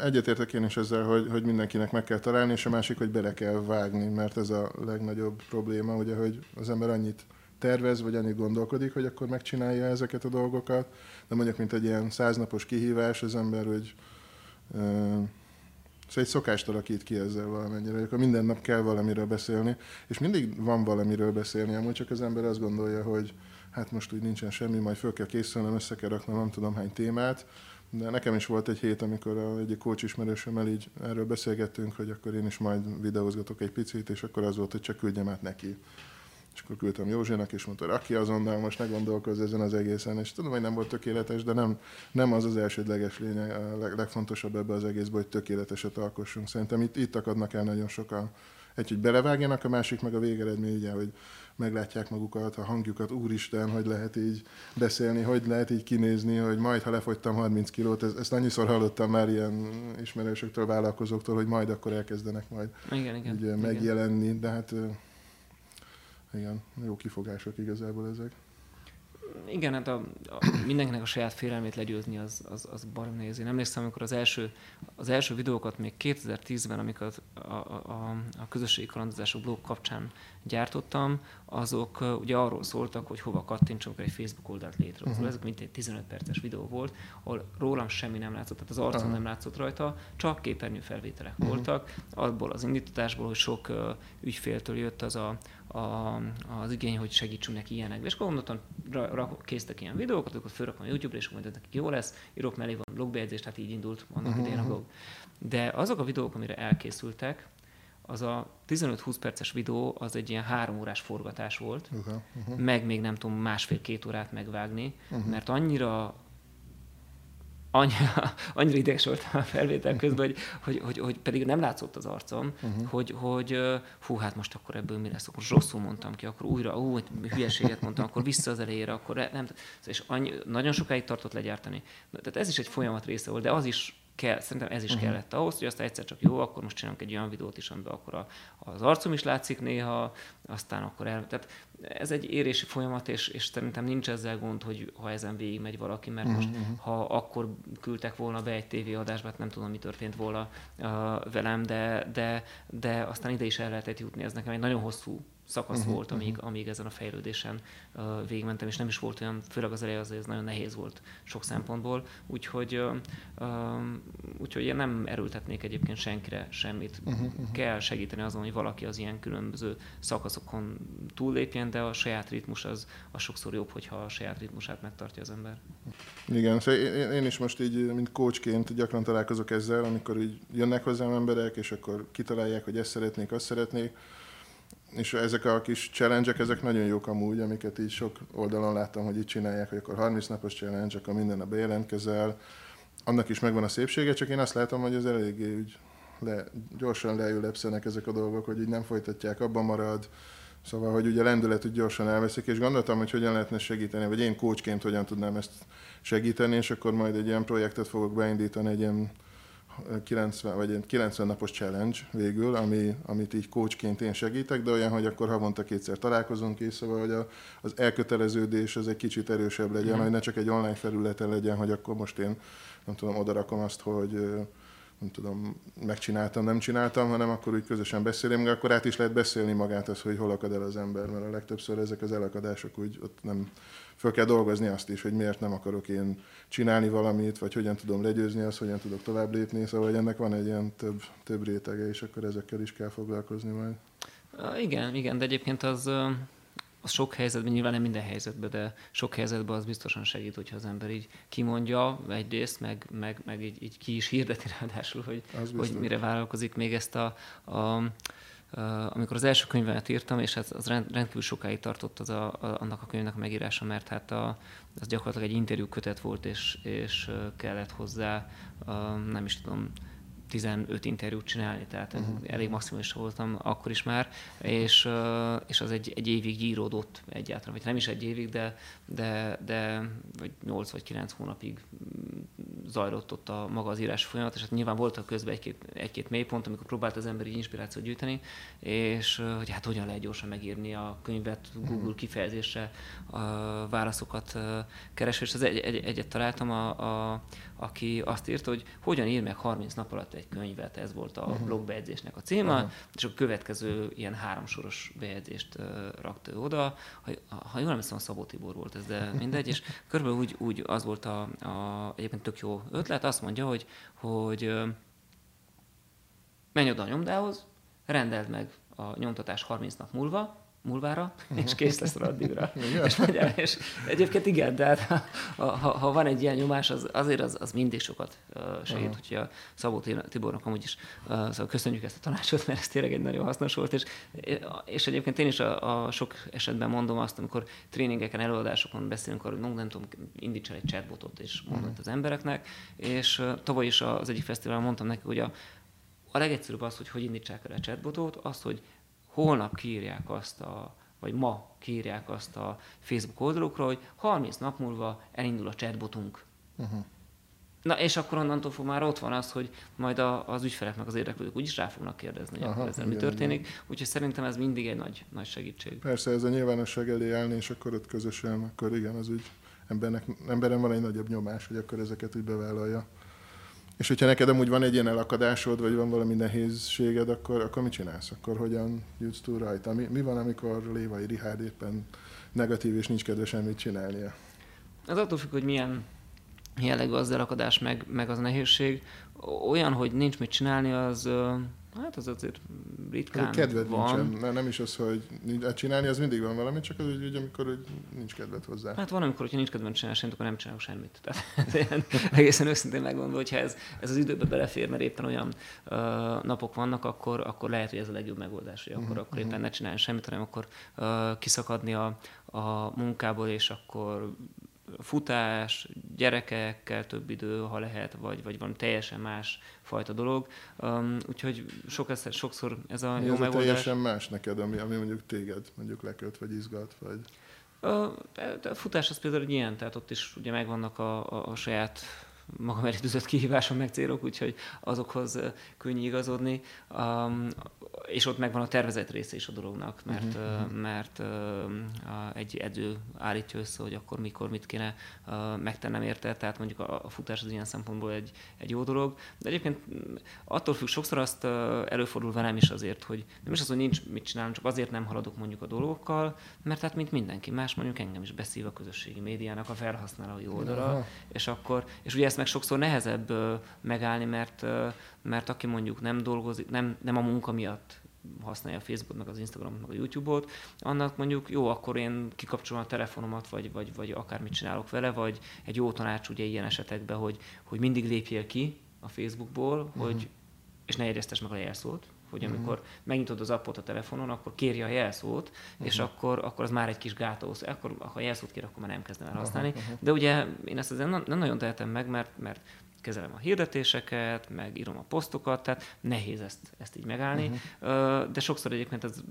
Egyetértek én is ezzel, hogy, hogy mindenkinek meg kell találni, és a másik, hogy bele kell vágni, mert ez a legnagyobb probléma, ugye, hogy az ember annyit tervez, vagy annyit gondolkodik, hogy akkor megcsinálja ezeket a dolgokat, de mondjuk, mint egy ilyen száznapos kihívás, az ember, hogy uh, Szóval egy szokást alakít ki ezzel valamennyire, hogy akkor minden nap kell valamiről beszélni, és mindig van valamiről beszélni, amúgy csak az ember azt gondolja, hogy hát most úgy nincsen semmi, majd föl kell készülnem, össze kell raknom nem tudom hány témát, de nekem is volt egy hét, amikor a, egy coach ismerősömmel így erről beszélgettünk, hogy akkor én is majd videózgatok egy picit, és akkor az volt, hogy csak küldjem át neki. És akkor küldtem Józsénak, és mondta, aki azonnal most ne gondolkozz ezen az egészen. És tudom, hogy nem volt tökéletes, de nem, nem az az elsődleges lényeg, a leg, legfontosabb ebbe az egészben, hogy tökéleteset alkossunk. Szerintem itt, itt akadnak el nagyon sokan. Egy, hogy belevágjanak, a másik meg a végeredmény, ugye, hogy meglátják magukat, a hangjukat, úristen, hogy lehet így beszélni, hogy lehet így kinézni, hogy majd, ha lefogytam 30 kilót, ezt, ezt annyiszor hallottam már ilyen ismerősöktől, vállalkozóktól, hogy majd akkor elkezdenek majd igen, igen, így, igen. megjelenni, de hát igen, jó kifogások igazából ezek igen, hát a, a, mindenkinek a saját félelmét legyőzni az, az, az barom nehéz. Én emlékszem, amikor az első, az első videókat még 2010-ben, amikor a, a, a közösségi kalandozások blog kapcsán gyártottam, azok ugye arról szóltak, hogy hova kattintsunk, egy Facebook oldalt létrehozunk. Uh-huh. Ezek mint egy 15 perces videó volt, ahol rólam semmi nem látszott, tehát az arcom uh-huh. nem látszott rajta, csak képernyőfelvételek uh-huh. voltak. Abból az indítatásból, hogy sok uh, ügyféltől jött az a, a, az igény, hogy segítsünk neki ilyenekbe. És akkor gondoltam, késztek ilyen videókat, akkor fölrakom a YouTube-ra, és majd nekik jó lesz, írok mellé van blogbejegyzést, tehát így indult annak uh-huh. idején a blog. De azok a videók, amire elkészültek, az a 15-20 perces videó, az egy ilyen három órás forgatás volt, uh-huh, uh-huh. meg még nem tudom másfél-két órát megvágni, uh-huh. mert annyira annyira, annyira ideges voltam a felvétel közben, hogy, hogy, hogy, hogy pedig nem látszott az arcom, uh-huh. hogy, hogy fú, hát most akkor ebből mi lesz, akkor rosszul mondtam ki, akkor újra, ú, hülyeséget mondtam, akkor vissza az elejére, akkor nem, és annyi, nagyon sokáig tartott legyártani. Tehát ez is egy folyamat része volt, de az is kell, szerintem ez is uh-huh. kellett ahhoz, hogy aztán egyszer csak jó, akkor most csinálunk egy olyan videót is, amiben akkor a, az arcom is látszik néha, aztán akkor el... Tehát ez egy érési folyamat, és, és szerintem nincs ezzel gond, hogy ha ezen végig megy valaki, mert uh-huh. most mhm. ha akkor küldtek volna be egy tévéadásba, hát nem tudom, mi történt volna uh, velem, de, de, de aztán ide is el lehetett jutni. Ez nekem egy nagyon hosszú szakasz uh-huh, volt, amíg, uh-huh. amíg ezen a fejlődésen uh, végigmentem, és nem is volt olyan, főleg az eleje az, ez nagyon nehéz volt sok szempontból, úgyhogy, uh, úgyhogy én nem erőltetnék egyébként senkire semmit. Uh-huh, uh-huh. Kell segíteni azon, hogy valaki az ilyen különböző szakaszokon túllépjen, de a saját ritmus az, az sokszor jobb, hogyha a saját ritmusát megtartja az ember. Igen, szóval én, én is most így, mint coachként gyakran találkozok ezzel, amikor így jönnek hozzám emberek, és akkor kitalálják, hogy ezt szeretnék, azt szeretnék, és ezek a kis challenge ezek nagyon jók amúgy, amiket így sok oldalon láttam, hogy így csinálják, hogy akkor 30 napos challenge, akkor minden nap bejelentkezel. Annak is megvan a szépsége, csak én azt látom, hogy az eléggé úgy le, gyorsan leülepszenek ezek a dolgok, hogy így nem folytatják, abban marad. Szóval, hogy ugye lendület úgy gyorsan elveszik, és gondoltam, hogy hogyan lehetne segíteni, vagy én coachként hogyan tudnám ezt segíteni, és akkor majd egy ilyen projektet fogok beindítani, egy ilyen 90, vagy egy 90 napos challenge végül, ami, amit így coachként én segítek, de olyan, hogy akkor havonta kétszer találkozunk is, szóval hogy a, az elköteleződés az egy kicsit erősebb legyen, mm. hogy ne csak egy online felületen legyen, hogy akkor most én nem tudom, odarakom azt, hogy nem tudom, megcsináltam, nem csináltam, hanem akkor úgy közösen beszélünk, akkor át is lehet beszélni magát az, hogy hol akad el az ember, mert a legtöbbször ezek az elakadások úgy ott nem föl kell dolgozni azt is, hogy miért nem akarok én csinálni valamit, vagy hogyan tudom legyőzni azt, hogyan tudok tovább lépni, szóval hogy ennek van egy ilyen több, több rétege, és akkor ezekkel is kell foglalkozni majd. Igen, igen, de egyébként az az sok helyzetben, nyilván nem minden helyzetben, de sok helyzetben az biztosan segít, hogyha az ember így kimondja egyrészt, meg, meg, meg így, így ki is hirdeti ráadásul, hogy, hogy mire vállalkozik még ezt a, a amikor az első könyvemet írtam, és ez, az rendkívül sokáig tartott az a, a, annak a könyvnek a megírása, mert hát a, az gyakorlatilag egy interjú kötet volt, és, és kellett hozzá, uh, nem is tudom, 15 interjút csinálni, tehát uh-huh. elég maximális voltam akkor is már, és, és az egy, egy évig íródott egyáltalán, vagy nem is egy évig, de, de, de vagy 8 vagy 9 hónapig zajlott ott a maga az írás folyamat, és hát nyilván voltak közben egy-két, egy-két mélypont, amikor próbált az ember így inspirációt gyűjteni, és hogy hát hogyan lehet gyorsan megírni a könyvet, Google uh-huh. kifejezésre a válaszokat keresve, és az egy, egy, egyet találtam, a, a, aki azt írta, hogy hogyan ír meg 30 nap alatt egy könyvet, ez volt a uh-huh. blogbejegyzésnek a címe, uh-huh. és a következő ilyen háromsoros bejegyzést uh, rakta oda. Ha, ha jól emlékszem, a Szabó Tibor volt ez, de mindegy, és körülbelül úgy, úgy az volt a, a, egyébként tök jó ötlet, azt mondja, hogy, hogy uh, menj oda a nyomdához, rendeld meg a nyomtatás 30 nap múlva, múlvára, uh-huh. és kész lesz addigra. és, mondja, és egyébként igen, de hát, ha, ha, ha, van egy ilyen nyomás, az, azért az, az mindig sokat segít, uh-huh. úgyhogy a Szabó Tibornak amúgy is szóval köszönjük ezt a tanácsot, mert ez tényleg egy nagyon hasznos volt, és, és egyébként én is a, a sok esetben mondom azt, amikor tréningeken, előadásokon beszélünk arról, hogy nem tudom, indítsa egy chatbotot, és mondott uh-huh. az embereknek, és tavaly is az egyik fesztiválon mondtam neki, hogy a, a legegyszerűbb az, hogy hogy indítsák el a chatbotot, az, hogy holnap kiírják azt a, vagy ma kiírják azt a Facebook oldalukra, hogy 30 nap múlva elindul a chatbotunk. Uh-huh. Na és akkor onnantól fog már ott van az, hogy majd a, az ügyfelek meg az érdeklődők úgyis rá fognak kérdezni, hogy Aha, ezzel igen, mi történik. Igen. Úgyhogy szerintem ez mindig egy nagy, nagy segítség. Persze, ez a nyilvánosság elé állni, és akkor ott közösen, akkor igen, az úgy embernek, emberen van egy nagyobb nyomás, hogy akkor ezeket úgy bevállalja. És hogyha neked amúgy van egy ilyen elakadásod, vagy van valami nehézséged, akkor, akkor mit csinálsz? Akkor hogyan jutsz túl rajta? Mi, mi van, amikor Lévai Rihárd éppen negatív és nincs kedve semmit csinálnia? Az attól függ, hogy milyen jellegű az elakadás, meg, meg az nehézség. Olyan, hogy nincs mit csinálni, az, Hát az azért ritkán hát kedved van. nincsen, mert nem is az, hogy csinálni, az mindig van valami, csak az, hogy amikor hogy nincs kedved hozzá. Hát van, amikor, hogyha nincs kedved csinálni semmit, akkor nem csinálok semmit. Tehát ilyen, egészen őszintén megmondva, hogyha ez, ez az időbe belefér, mert éppen olyan uh, napok vannak, akkor, akkor lehet, hogy ez a legjobb megoldás, hogy akkor, uh-huh. akkor éppen ne csinálni semmit, hanem akkor uh, kiszakadni a, a munkából, és akkor futás, gyerekekkel több idő, ha lehet, vagy, vagy van teljesen más fajta dolog. Um, úgyhogy sok, sokszor ez a Mi jó ez megoldás. teljesen más neked, ami, ami mondjuk téged mondjuk lekölt, vagy izgat, vagy... A, a futás az például egy ilyen, tehát ott is ugye megvannak a, a, a saját magam elé tűzött kihívásom meg célok, úgyhogy azokhoz könnyű igazodni. Um, és ott megvan a tervezett része is a dolognak, mert, uh-huh. mert uh, egy edző állítja össze, hogy akkor mikor mit kéne uh, megtennem érte, tehát mondjuk a, a futás az ilyen szempontból egy, egy jó dolog. De egyébként attól függ, sokszor azt uh, előfordul velem is azért, hogy nem is az, hogy nincs mit csinálnom, csak azért nem haladok mondjuk a dolgokkal, mert hát mint mindenki más, mondjuk engem is beszív a közösségi médiának a felhasználói oldala, uh-huh. és akkor, és ugye ezt meg sokszor nehezebb megállni, mert, mert aki mondjuk nem dolgozik, nem, nem a munka miatt használja a Facebookot, meg az Instagramot, meg a YouTube-ot, annak mondjuk jó, akkor én kikapcsolom a telefonomat, vagy, vagy, vagy akármit csinálok vele, vagy egy jó tanács ugye ilyen esetekben, hogy, hogy mindig lépjél ki a Facebookból, uh-huh. hogy, és ne jegyeztes meg a jelszót, hogy uh-huh. amikor megnyitod az appot a telefonon, akkor kérje a jelszót, uh-huh. és akkor, akkor az már egy kis gátó. Akkor, ha jelszót kér, akkor már nem kezdem el használni. Uh-huh. De ugye én ezt azért nem, nem nagyon tehetem meg, mert, mert kezelem a hirdetéseket, meg írom a posztokat, tehát nehéz ezt, ezt így megállni. Uh-huh. De sokszor egyébként ez,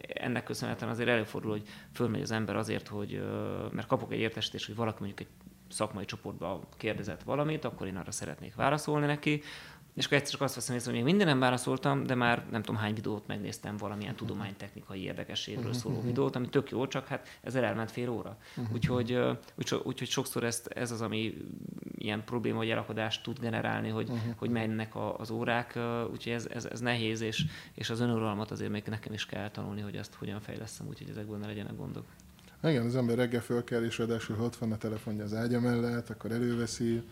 ennek köszönhetően azért előfordul, hogy fölmegy az ember azért, hogy mert kapok egy értesítést, hogy valaki mondjuk egy szakmai csoportba kérdezett valamit, akkor én arra szeretnék válaszolni neki, és akkor egyszer csak azt veszem észre, hogy még minden nem válaszoltam, de már nem tudom hány videót megnéztem valamilyen uh-huh. tudománytechnikai érdekességről uh-huh. szóló uh-huh. videót, ami tök jó, csak hát ezzel elment fél óra. Uh-huh. Úgyhogy, úgyhogy, úgyhogy sokszor ezt, ez az, ami ilyen probléma vagy elakadást tud generálni, hogy, uh-huh. hogy mennek a, az órák, úgyhogy ez, ez, ez nehéz, és, és az önuralmat azért még nekem is kell tanulni, hogy azt hogyan fejleszem, úgyhogy ezekből ne legyenek gondok. Igen, az ember reggel föl kell, és ráadásul ott van a telefonja az ágya mellett, akkor előveszi,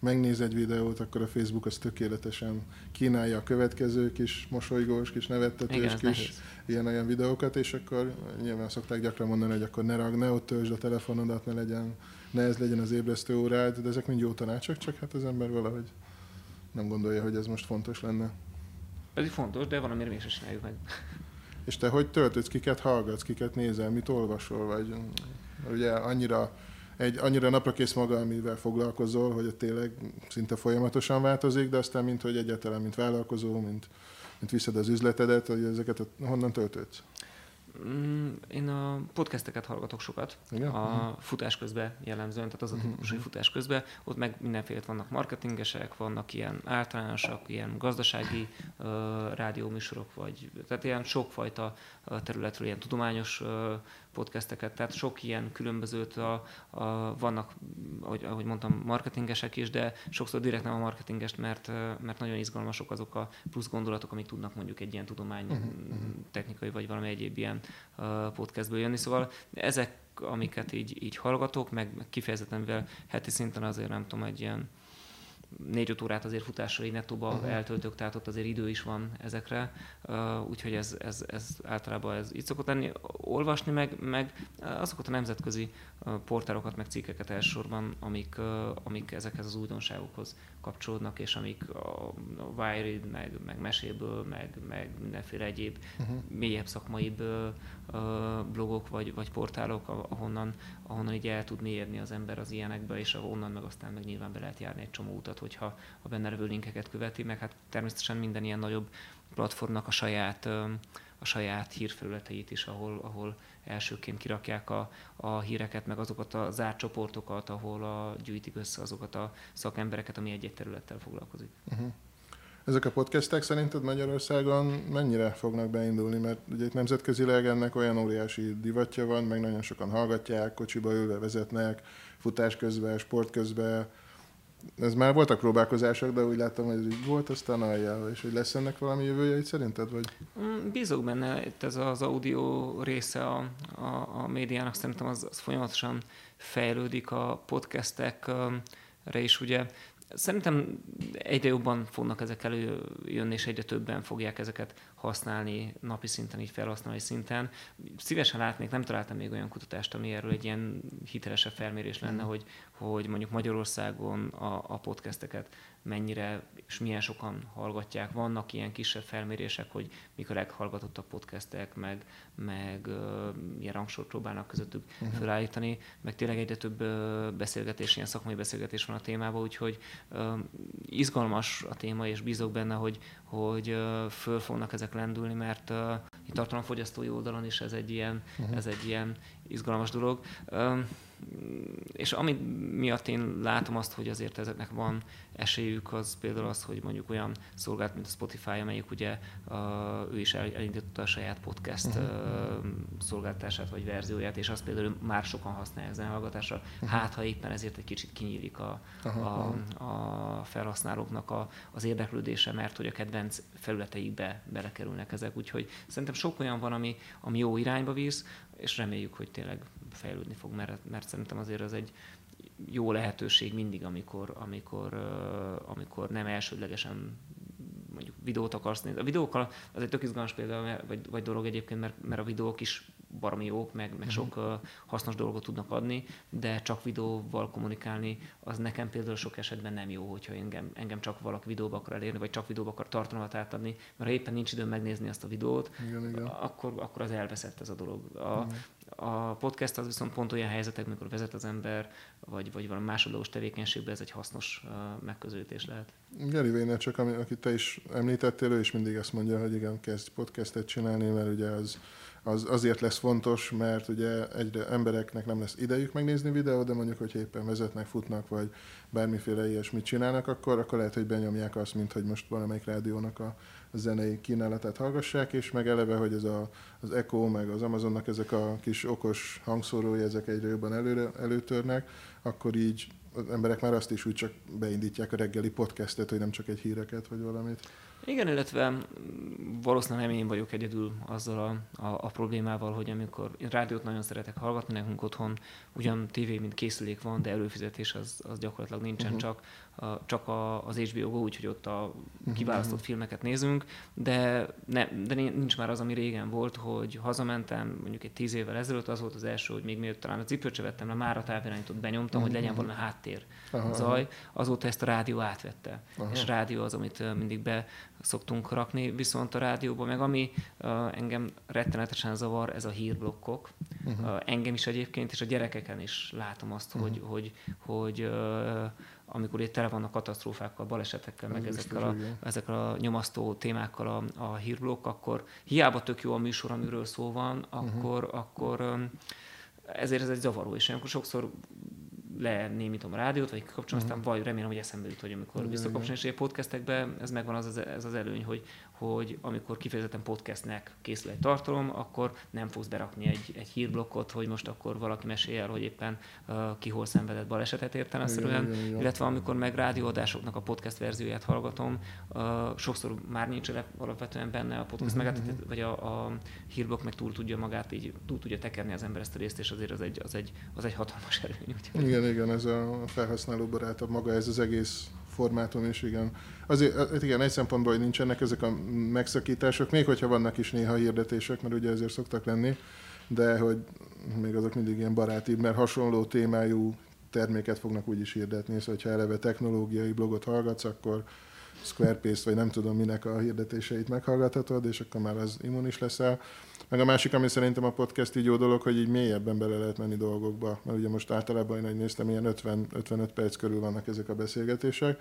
megnéz egy videót, akkor a Facebook az tökéletesen kínálja a következő kis mosolygós, kis nevettetős, kis ilyen-olyan videókat, és akkor nyilván szokták gyakran mondani, hogy akkor ne rag, ne ott töltsd a telefonodat, ne legyen, ne ez legyen az ébresztő órád, de ezek mind jó tanácsok, csak hát az ember valahogy nem gondolja, hogy ez most fontos lenne. Pedig fontos, de van, amire mégsem csináljuk meg. És te hogy töltődsz, kiket hallgatsz, kiket nézel, mit olvasol, vagy ugye annyira egy annyira naprakész maga, amivel foglalkozol, hogy tényleg szinte folyamatosan változik, de aztán mint hogy egyáltalán, mint vállalkozó, mint, mint viszed az üzletedet, hogy ezeket honnan töltődsz? Mm, én a podcasteket hallgatok sokat, Igen? a uh-huh. futás közben jellemzően, tehát az a típus, hogy mhm. futás közben, ott meg mindenféle vannak marketingesek, vannak ilyen általánosak, ilyen gazdasági uh, rádióműsorok, vagy tehát ilyen sokfajta területről, ilyen tudományos uh, podcasteket, tehát sok ilyen különbözőt a, a, vannak, ahogy, ahogy mondtam, marketingesek is, de sokszor direkt nem a marketingest, mert, mert nagyon izgalmasok azok a plusz gondolatok, amik tudnak mondjuk egy ilyen tudomány, uh-huh. technikai vagy valami egyéb ilyen podcastből jönni. Szóval ezek, amiket így, így hallgatok, meg, meg kifejezetten, mivel heti szinten azért nem tudom, egy ilyen négy-öt órát azért futásra így nettóba uh-huh. eltöltök, tehát ott azért idő is van ezekre, úgyhogy ez, ez, ez általában ez így szokott lenni. Olvasni meg, meg azokat a nemzetközi portálokat, meg cikkeket elsősorban, amik, amik ezekhez az újdonságokhoz kapcsolódnak, és amik a, Wired, meg, meg meséből, meg, meg mindenféle egyéb uh-huh. mélyebb szakmaibb blogok vagy, vagy portálok, ahonnan, ahonnan így el tud mélyedni az ember az ilyenekbe, és ahonnan meg aztán meg nyilván be lehet járni egy csomó utat, hogyha a benne levő linkeket követi, meg hát természetesen minden ilyen nagyobb platformnak a saját a saját hírfelületeit is, ahol, ahol elsőként kirakják a, a híreket, meg azokat a zárt csoportokat, ahol a, gyűjtik össze azokat a szakembereket, ami egy-egy területtel foglalkozik. Uh-huh. Ezek a podcastek szerinted Magyarországon mennyire fognak beindulni? Mert ugye itt nemzetközileg ennek olyan óriási divatja van, meg nagyon sokan hallgatják, kocsiba ülve vezetnek, futás közben, sport közben. Ez már voltak próbálkozások, de úgy láttam, hogy így volt, aztán alja, és hogy lesz ennek valami jövője itt szerinted? Vagy? Mm, bízok benne, itt ez az audio része a, a, a médiának szerintem az, az folyamatosan fejlődik a podcastekre is ugye Szerintem egyre jobban fognak ezek előjönni, és egyre többen fogják ezeket használni napi szinten, így felhasználói szinten. Szívesen látnék, nem találtam még olyan kutatást, ami erről egy ilyen hitelesebb felmérés lenne, mm. hogy, hogy mondjuk Magyarországon a, a podcasteket mennyire és milyen sokan hallgatják. Vannak ilyen kisebb felmérések, hogy mik a leghallgatottabb podcastek, meg, meg uh, ilyen rangsort próbálnak közöttük uh-huh. felállítani, meg tényleg egyre több uh, beszélgetés, ilyen szakmai beszélgetés van a témában, úgyhogy uh, izgalmas a téma, és bízok benne, hogy, hogy föl fognak ezek lendülni, mert itt tartalomfogyasztói oldalon is ez egy ilyen, uh-huh. ez egy ilyen izgalmas dolog. És ami miatt én látom azt, hogy azért ezeknek van esélyük, az például az, hogy mondjuk olyan szolgált, mint a Spotify, amelyik ugye ő is elindította a saját podcast uh-huh. szolgáltatását vagy verzióját, és azt például már sokan használják zenehallgatásra. Uh-huh. Hát, ha éppen ezért egy kicsit kinyílik a, uh-huh. a, a felhasználóknak a, az érdeklődése, mert hogy a kedvenc felületeikbe belekerülnek ezek. Úgyhogy szerintem sok olyan van, ami, ami jó irányba visz, és reméljük, hogy tényleg fejlődni fog, mert, mert szerintem azért az egy jó lehetőség mindig, amikor, amikor, amikor nem elsődlegesen mondjuk videót akarsz nézni. A videókkal az egy tök izgalmas példa, vagy, vagy dolog egyébként, mert, mert a videók is baromi jók, meg, meg sok uh, hasznos dolgot tudnak adni, de csak videóval kommunikálni, az nekem például sok esetben nem jó, hogyha engem, engem csak valaki videóba akar elérni, vagy csak videóba akar tartalmat átadni, mert ha éppen nincs időm megnézni azt a videót, igen, igen. Akkor, akkor az elveszett ez a dolog. A, a podcast az viszont pont olyan helyzetek, amikor vezet az ember, vagy, vagy valami másodlagos tevékenységben ez egy hasznos megközelítés lehet. Gary Vaynerchuk, akit te is említettél, ő is mindig azt mondja, hogy igen, kezd podcastet csinálni, mert ugye az az azért lesz fontos, mert ugye egyre embereknek nem lesz idejük megnézni videót, de mondjuk, hogy éppen vezetnek, futnak, vagy bármiféle ilyesmit csinálnak, akkor, akkor lehet, hogy benyomják azt, mint hogy most valamelyik rádiónak a zenei kínálatát hallgassák, és meg eleve, hogy ez a, az Echo, meg az Amazonnak ezek a kis okos hangszórói, ezek egyre jobban előre, előtörnek, akkor így az emberek már azt is úgy csak beindítják a reggeli podcastet, hogy nem csak egy híreket vagy valamit. Igen, illetve valószínűleg nem én vagyok egyedül azzal a, a, a problémával, hogy amikor én rádiót nagyon szeretek hallgatni, nekünk otthon ugyan tévé, mint készülék van, de előfizetés az, az gyakorlatilag nincsen, uh-huh. csak, a, csak a, az HBO Go, úgyhogy ott a mhm. kiválasztott uh-huh. filmeket nézünk, de, ne, de nincs már az, ami régen volt, hogy hazamentem, mondjuk egy tíz évvel ezelőtt, az volt az első, hogy még mielőtt talán a cipőt se vettem le, már a távirányítót benyomtam, uh-huh. hogy legyen valami háttér uh-huh. zaj, azóta ezt a rádió átvette. Uh-huh. És rádió az, amit mindig be szoktunk rakni, viszont a rádióban meg ami uh, engem rettenetesen zavar, ez a hírblokkok. Uh-huh. Uh, engem is egyébként, és a gyerekeken is látom azt, uh-huh. hogy, hogy, hogy uh, amikor itt tele vannak katasztrófákkal, balesetekkel, meg ezekkel a, ezekkel a nyomasztó témákkal a, a hírblokk, akkor hiába tök jó a műsor, amiről szó van, akkor, uh-huh. akkor um, ezért ez egy zavaró, és olyankor sokszor lenémítom a rádiót, vagy kapcsolom, uh-huh. aztán vagy remélem, hogy eszembe jut, hogy amikor visszakapcsolom, és podcastekben ez megvan az, az, ez az előny, hogy, hogy amikor kifejezetten podcastnek készül egy tartalom, akkor nem fogsz berakni egy, egy hírblokkot, hogy most akkor valaki mesél hogy éppen uh, ki hol szenvedett balesetet értelemszerűen, igen, igen, igen. illetve amikor meg rádióadásoknak a podcast verzióját hallgatom, uh, sokszor már nincs alapvetően benne a podcast, uh-huh, meg, uh-huh. vagy a, a hírblokk meg túl tudja magát, így túl tudja tekerni az ember ezt a részt, és azért az egy, az egy, az egy hatalmas előny. Igen, igen, ez a felhasználóbarátabb maga, ez az egész formátum is, igen. Azért, hát igen, egy szempontból, hogy nincsenek ezek a megszakítások, még hogyha vannak is néha hirdetések, mert ugye ezért szoktak lenni, de hogy még azok mindig ilyen baráti, mert hasonló témájú terméket fognak úgy is hirdetni, szóval ha eleve technológiai blogot hallgatsz, akkor Squarespace, vagy nem tudom minek a hirdetéseit meghallgathatod, és akkor már az immunis leszel. Meg a másik, ami szerintem a podcast így jó dolog, hogy így mélyebben bele lehet menni dolgokba, mert ugye most általában én néztem, ilyen 50, 55 perc körül vannak ezek a beszélgetések,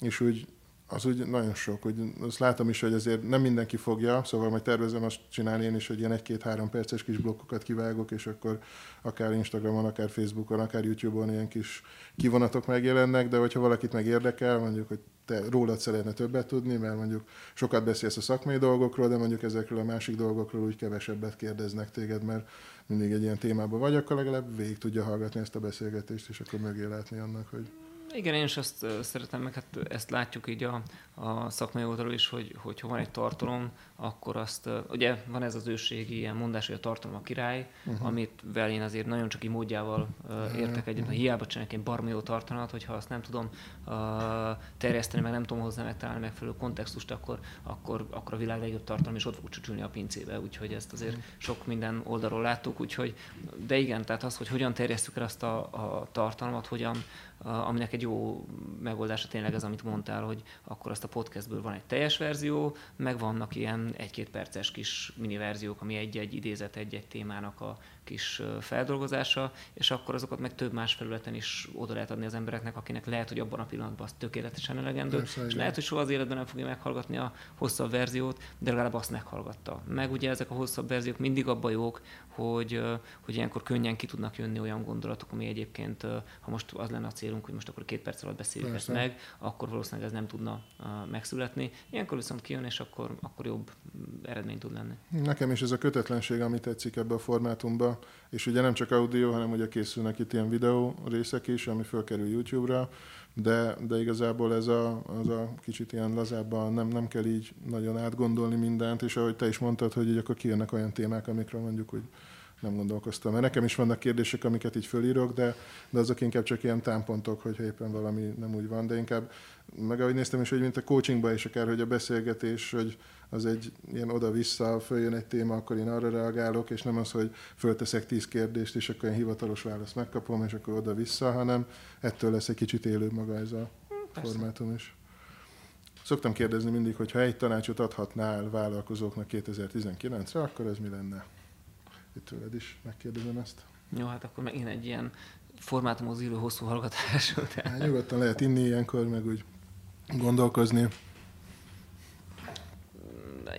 és úgy az úgy nagyon sok, hogy azt látom is, hogy azért nem mindenki fogja, szóval majd tervezem azt csinálni én is, hogy ilyen egy-két-három perces kis blokkokat kivágok, és akkor akár Instagramon, akár Facebookon, akár YouTube-on ilyen kis kivonatok megjelennek, de hogyha valakit meg érdekel, mondjuk, hogy te rólad szeretne többet tudni, mert mondjuk sokat beszélsz a szakmai dolgokról, de mondjuk ezekről a másik dolgokról úgy kevesebbet kérdeznek téged, mert mindig egy ilyen témában vagy, akkor legalább végig tudja hallgatni ezt a beszélgetést, és akkor mögé látni annak, hogy igen, én is azt szeretem, meg hát ezt látjuk így a, a szakmai oldalról is, hogy, hogy ha van egy tartalom, akkor azt, ugye van ez az őségi ilyen mondás, hogy a tartalom a király, uh-huh. amit vel én azért nagyon csak így módjával uh, értek egyet, uh-huh. hiába csinálok egy barmi jó tartalmat, hogyha azt nem tudom uh, terjeszteni, meg nem tudom hozzá megtalálni megfelelő kontextust, akkor, akkor, akkor a világ legjobb tartalom is ott fog csücsülni a pincébe, úgyhogy ezt azért uh-huh. sok minden oldalról láttuk, úgyhogy, de igen, tehát az, hogy hogyan terjesztük el azt a, a tartalmat, hogyan, aminek egy jó megoldása tényleg az, amit mondtál, hogy akkor azt a podcastből van egy teljes verzió, meg vannak ilyen egy-két perces kis mini verziók, ami egy-egy idézet, egy-egy témának a kis feldolgozása, és akkor azokat meg több más felületen is oda lehet adni az embereknek, akinek lehet, hogy abban a pillanatban az tökéletesen elegendő, Persze, és igen. lehet, hogy soha az életben nem fogja meghallgatni a hosszabb verziót, de legalább azt meghallgatta. Meg ugye ezek a hosszabb verziók mindig abban jók, hogy, hogy ilyenkor könnyen ki tudnak jönni olyan gondolatok, ami egyébként, ha most az lenne a célunk, hogy most akkor két perc alatt beszéljük ezt meg, akkor valószínűleg ez nem tudna megszületni. Ilyenkor viszont kijön, és akkor, akkor jobb eredmény tud lenni. Nekem is ez a kötetlenség, ami tetszik ebbe a formátumba, és ugye nem csak audio, hanem ugye készülnek itt ilyen videó részek is, ami fölkerül YouTube-ra, de, de igazából ez a, az a kicsit ilyen lazábban nem, nem kell így nagyon átgondolni mindent, és ahogy te is mondtad, hogy így akkor kijönnek olyan témák, amikről mondjuk, hogy nem gondolkoztam. Mert nekem is vannak kérdések, amiket így fölírok, de, de azok inkább csak ilyen támpontok, hogyha éppen valami nem úgy van, de inkább, meg ahogy néztem is, hogy mint a coachingban is akár, hogy a beszélgetés, hogy az egy ilyen oda-vissza, följön egy téma, akkor én arra reagálok, és nem az, hogy fölteszek tíz kérdést, és akkor ilyen hivatalos választ megkapom, és akkor oda-vissza, hanem ettől lesz egy kicsit élő maga ez a Persze. formátum is. Szoktam kérdezni mindig, hogy ha egy tanácsot adhatnál vállalkozóknak 2019-re, akkor ez mi lenne? Itt tőled is megkérdezem ezt. Jó, hát akkor megint egy ilyen formátumhoz író hosszú hallgatás. Hát, nyugodtan lehet inni ilyenkor, meg úgy gondolkozni.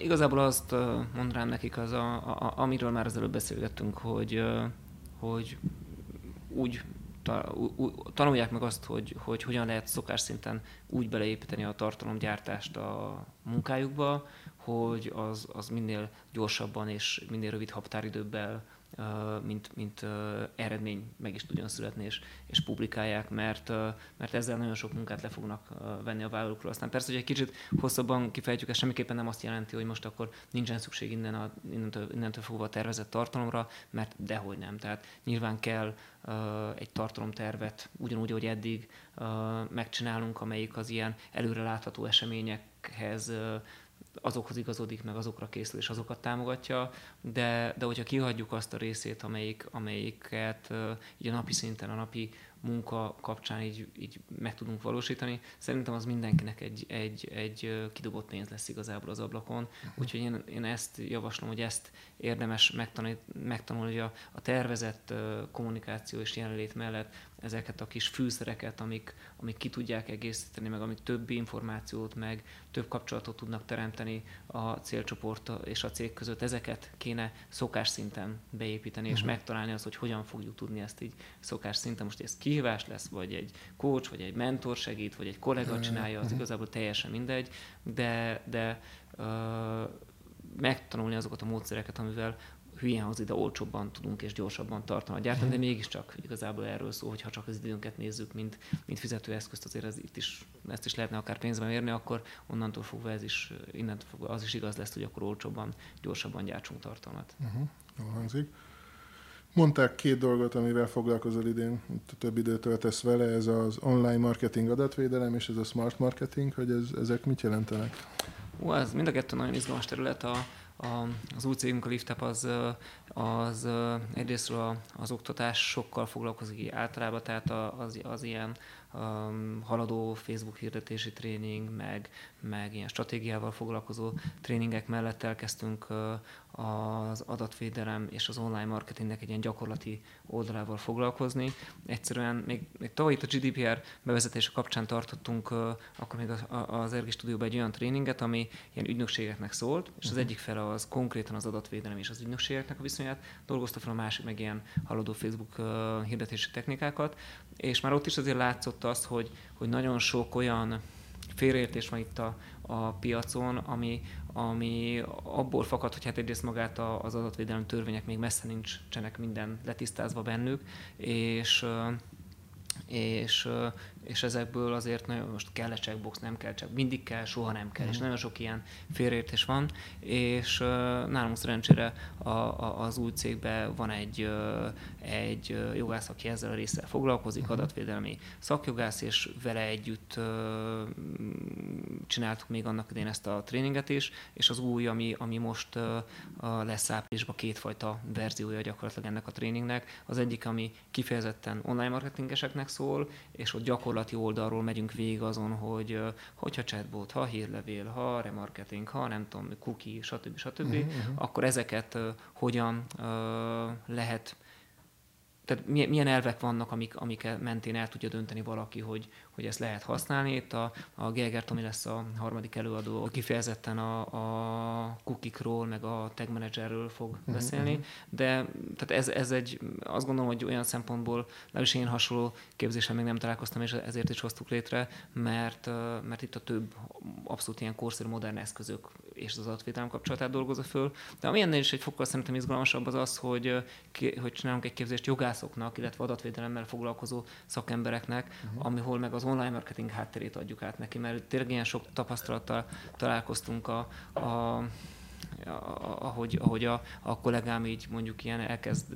Igazából azt mondanám nekik, az a, a, amiről már az előbb beszélgettünk, hogy, hogy úgy tanulják meg azt, hogy, hogy hogyan lehet szokás szinten úgy beleépíteni a tartalomgyártást a munkájukba, hogy az, az minél gyorsabban és minél rövid határidőbbel mint, mint eredmény meg is tudjon születni, és, és publikálják, mert, mert ezzel nagyon sok munkát le fognak venni a vállalókról. Aztán persze, hogy egy kicsit hosszabban kifejtjük, ez semmiképpen nem azt jelenti, hogy most akkor nincsen szükség innen a, innentől, innentől fogva a tervezett tartalomra, mert dehogy nem. Tehát nyilván kell egy tartalomtervet, ugyanúgy, ahogy eddig megcsinálunk, amelyik az ilyen előrelátható eseményekhez azokhoz igazodik, meg azokra készül, és azokat támogatja, de, de hogyha kihagyjuk azt a részét, amelyik, amelyiket így a napi szinten, a napi munka kapcsán így, így meg tudunk valósítani, szerintem az mindenkinek egy, egy, egy kidobott pénz lesz igazából az ablakon. Uh-huh. Úgyhogy én, én ezt javaslom, hogy ezt érdemes megtanulni, megtanulni a, a tervezett kommunikáció és jelenlét mellett ezeket a kis fűszereket, amik, amik ki tudják egészíteni, meg amik több információt, meg több kapcsolatot tudnak teremteni a célcsoport és a cég között, ezeket kéne szokás szinten beépíteni, uh-huh. és mhm. megtalálni azt, hogy hogyan fogjuk tudni ezt így szokás szinten. Most ez kihívás lesz, vagy egy coach, vagy egy mentor segít, vagy egy kollega csinálja, az uh-huh. igazából teljesen mindegy, de, de uh, megtanulni azokat a módszereket, amivel hülyen ide olcsóbban tudunk és gyorsabban tartani a gyártani, de mégiscsak igazából erről szól, hogy ha csak az időnket nézzük, mint, mint fizetőeszközt, azért ez itt is, ezt is lehetne akár pénzben mérni, akkor onnantól fogva ez is, innentől fogva az is igaz lesz, hogy akkor olcsóbban, gyorsabban gyártsunk tartalmat. Uh-huh. Jól hangzik. Mondták két dolgot, amivel foglalkozol idén, több időt töltesz vele, ez az online marketing adatvédelem és ez a smart marketing, hogy ez, ezek mit jelentenek? Ó, ez mind a kettő nagyon izgalmas terület. A, a, az új cégünk, a LiftUp, az, az egyrésztről az oktatás sokkal foglalkozik általában, tehát az, az ilyen um, haladó Facebook hirdetési tréning, meg, meg ilyen stratégiával foglalkozó tréningek mellett elkezdtünk uh, az adatvédelem és az online marketingnek egy ilyen gyakorlati oldalával foglalkozni. Egyszerűen még, még tavaly itt a GDPR bevezetése kapcsán tartottunk uh, akkor még az, az Ergi stúdióban egy olyan tréninget, ami ilyen ügynökségeknek szólt, és az mhm. egyik fele az konkrétan az adatvédelem és az ügynökségeknek a viszonyát dolgozta fel, a másik meg ilyen haladó Facebook uh, hirdetési technikákat, és már ott is azért látszott azt, hogy, hogy nagyon sok olyan félreértés van itt a, a piacon, ami, ami abból fakad, hogy hát egyrészt magát az adatvédelem törvények még messze nincsenek minden letisztázva bennük, és és, és ezekből azért nagyon most kell a checkbox, nem kell csak mindig kell, soha nem kell, mm. és mhm. nagyon sok ilyen félreértés van, és nálunk szerencsére a, a, az új cégben van egy, egy jogász, aki ezzel a résszel foglalkozik, mm. adatvédelmi szakjogász, és vele együtt csináltuk még annak idén ezt a tréninget is, és az új, ami, ami most lesz áprilisban kétfajta verziója gyakorlatilag ennek a tréningnek. Az egyik, ami kifejezetten online marketingeseknek szól, és ott gyakorlati oldalról megyünk végig azon, hogy hogyha chatbot, ha hírlevél, ha remarketing, ha nem tudom, cookie, stb. stb., uh-huh, akkor ezeket hogyan lehet tehát milyen elvek vannak, amik, amik mentén el tudja dönteni valaki, hogy, hogy ezt lehet használni. Itt a, a Gerger Tomi lesz a harmadik előadó, kifejezetten a, a kukikról, meg a tag managerről fog uh-huh, beszélni, uh-huh. de tehát ez, ez egy, azt gondolom, hogy olyan szempontból, legalábbis én hasonló képzéssel még nem találkoztam, és ezért is hoztuk létre, mert, mert itt a több abszolút ilyen korszerű modern eszközök és az adatvédelem kapcsolatát dolgozza föl. De ami ennél is egy fokkal szerintem izgalmasabb az az, hogy, hogy csinálunk egy képzést jogászoknak, illetve adatvédelemmel foglalkozó szakembereknek, uh-huh. amihol meg az online marketing hátterét adjuk át neki, mert tényleg ilyen sok tapasztalattal találkoztunk a, a ahogy, ahogy a, a kollégám így mondjuk ilyen elkezd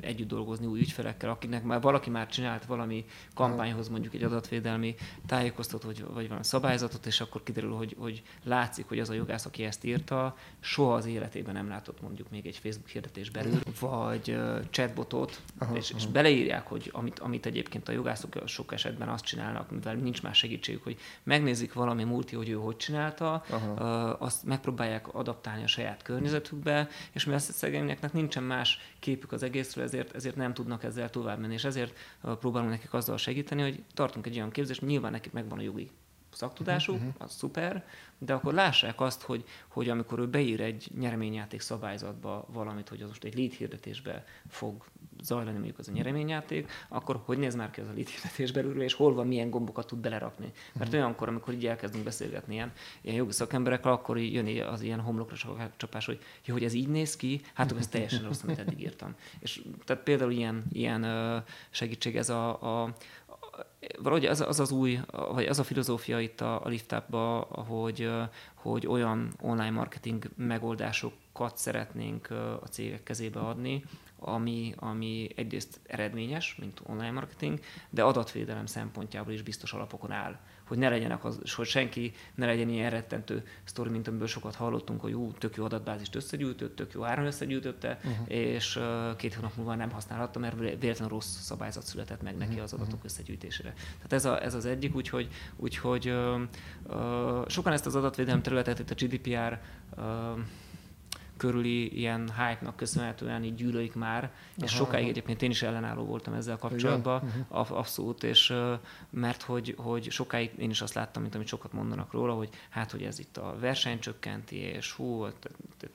együtt dolgozni új ügyfelekkel, akinek már valaki már csinált valami kampányhoz mondjuk egy adatvédelmi tájékoztatót, vagy, vagy valami szabályzatot, és akkor kiderül, hogy, hogy látszik, hogy az a jogász, aki ezt írta, soha az életében nem látott mondjuk még egy Facebook hirdetés belül, vagy uh, chatbotot, aha, és, aha. és beleírják, hogy amit, amit egyébként a jogászok sok esetben azt csinálnak, mivel nincs más segítségük, hogy megnézik valami múlti, hogy ő hogy csinálta, uh, azt megpróbálják adaptálni a saját környezetükbe, és mivel a szegényeknek nincsen más képük az egészről, ezért, ezért nem tudnak ezzel tovább menni, és ezért próbálunk nekik azzal segíteni, hogy tartunk egy olyan képzést, nyilván nekik megvan a jogi szaktudásuk, uh-huh. az szuper, de akkor lássák azt, hogy, hogy amikor ő beír egy nyereményjáték szabályzatba valamit, hogy az most egy lead hirdetésbe fog zajlani mondjuk az a nyereményjáték, akkor hogy néz már ki az a lead hirdetés belülről, és hol van, milyen gombokat tud belerakni. Mert uh-huh. olyankor, amikor így elkezdünk beszélgetni ilyen, ilyen jogi szakemberekkel, akkor jön az ilyen homlokra csapás, hogy jó, hogy ez így néz ki, hát ez teljesen rossz, amit eddig írtam. És tehát például ilyen, ilyen segítség ez a, a valahogy az, az az új, vagy az a filozófia itt a, a liftupban, hogy, hogy olyan online marketing megoldásokat szeretnénk a cégek kezébe adni, ami, ami egyrészt eredményes, mint online marketing, de adatvédelem szempontjából is biztos alapokon áll hogy ne legyenek az, hogy senki ne legyen ilyen rettentő sztori, mint amiből sokat hallottunk, hogy jó, tök jó adatbázist összegyűjtött, tök jó áron összegyűjtötte, uh-huh. és két hónap múlva nem használhatta, mert véletlenül rossz szabályzat született meg neki az adatok összegyűjtésére. Tehát ez, a, ez az egyik, úgyhogy, úgyhogy uh, uh, sokan ezt az adatvédelem területet, itt a GDPR uh, körüli ilyen hype-nak köszönhetően így gyűlölik már, Aha, és sokáig aha. egyébként én is ellenálló voltam ezzel kapcsolatban, uh-huh. abszolút, és mert hogy, hogy sokáig én is azt láttam, mint amit sokat mondanak róla, hogy hát, hogy ez itt a verseny csökkenti, és hú,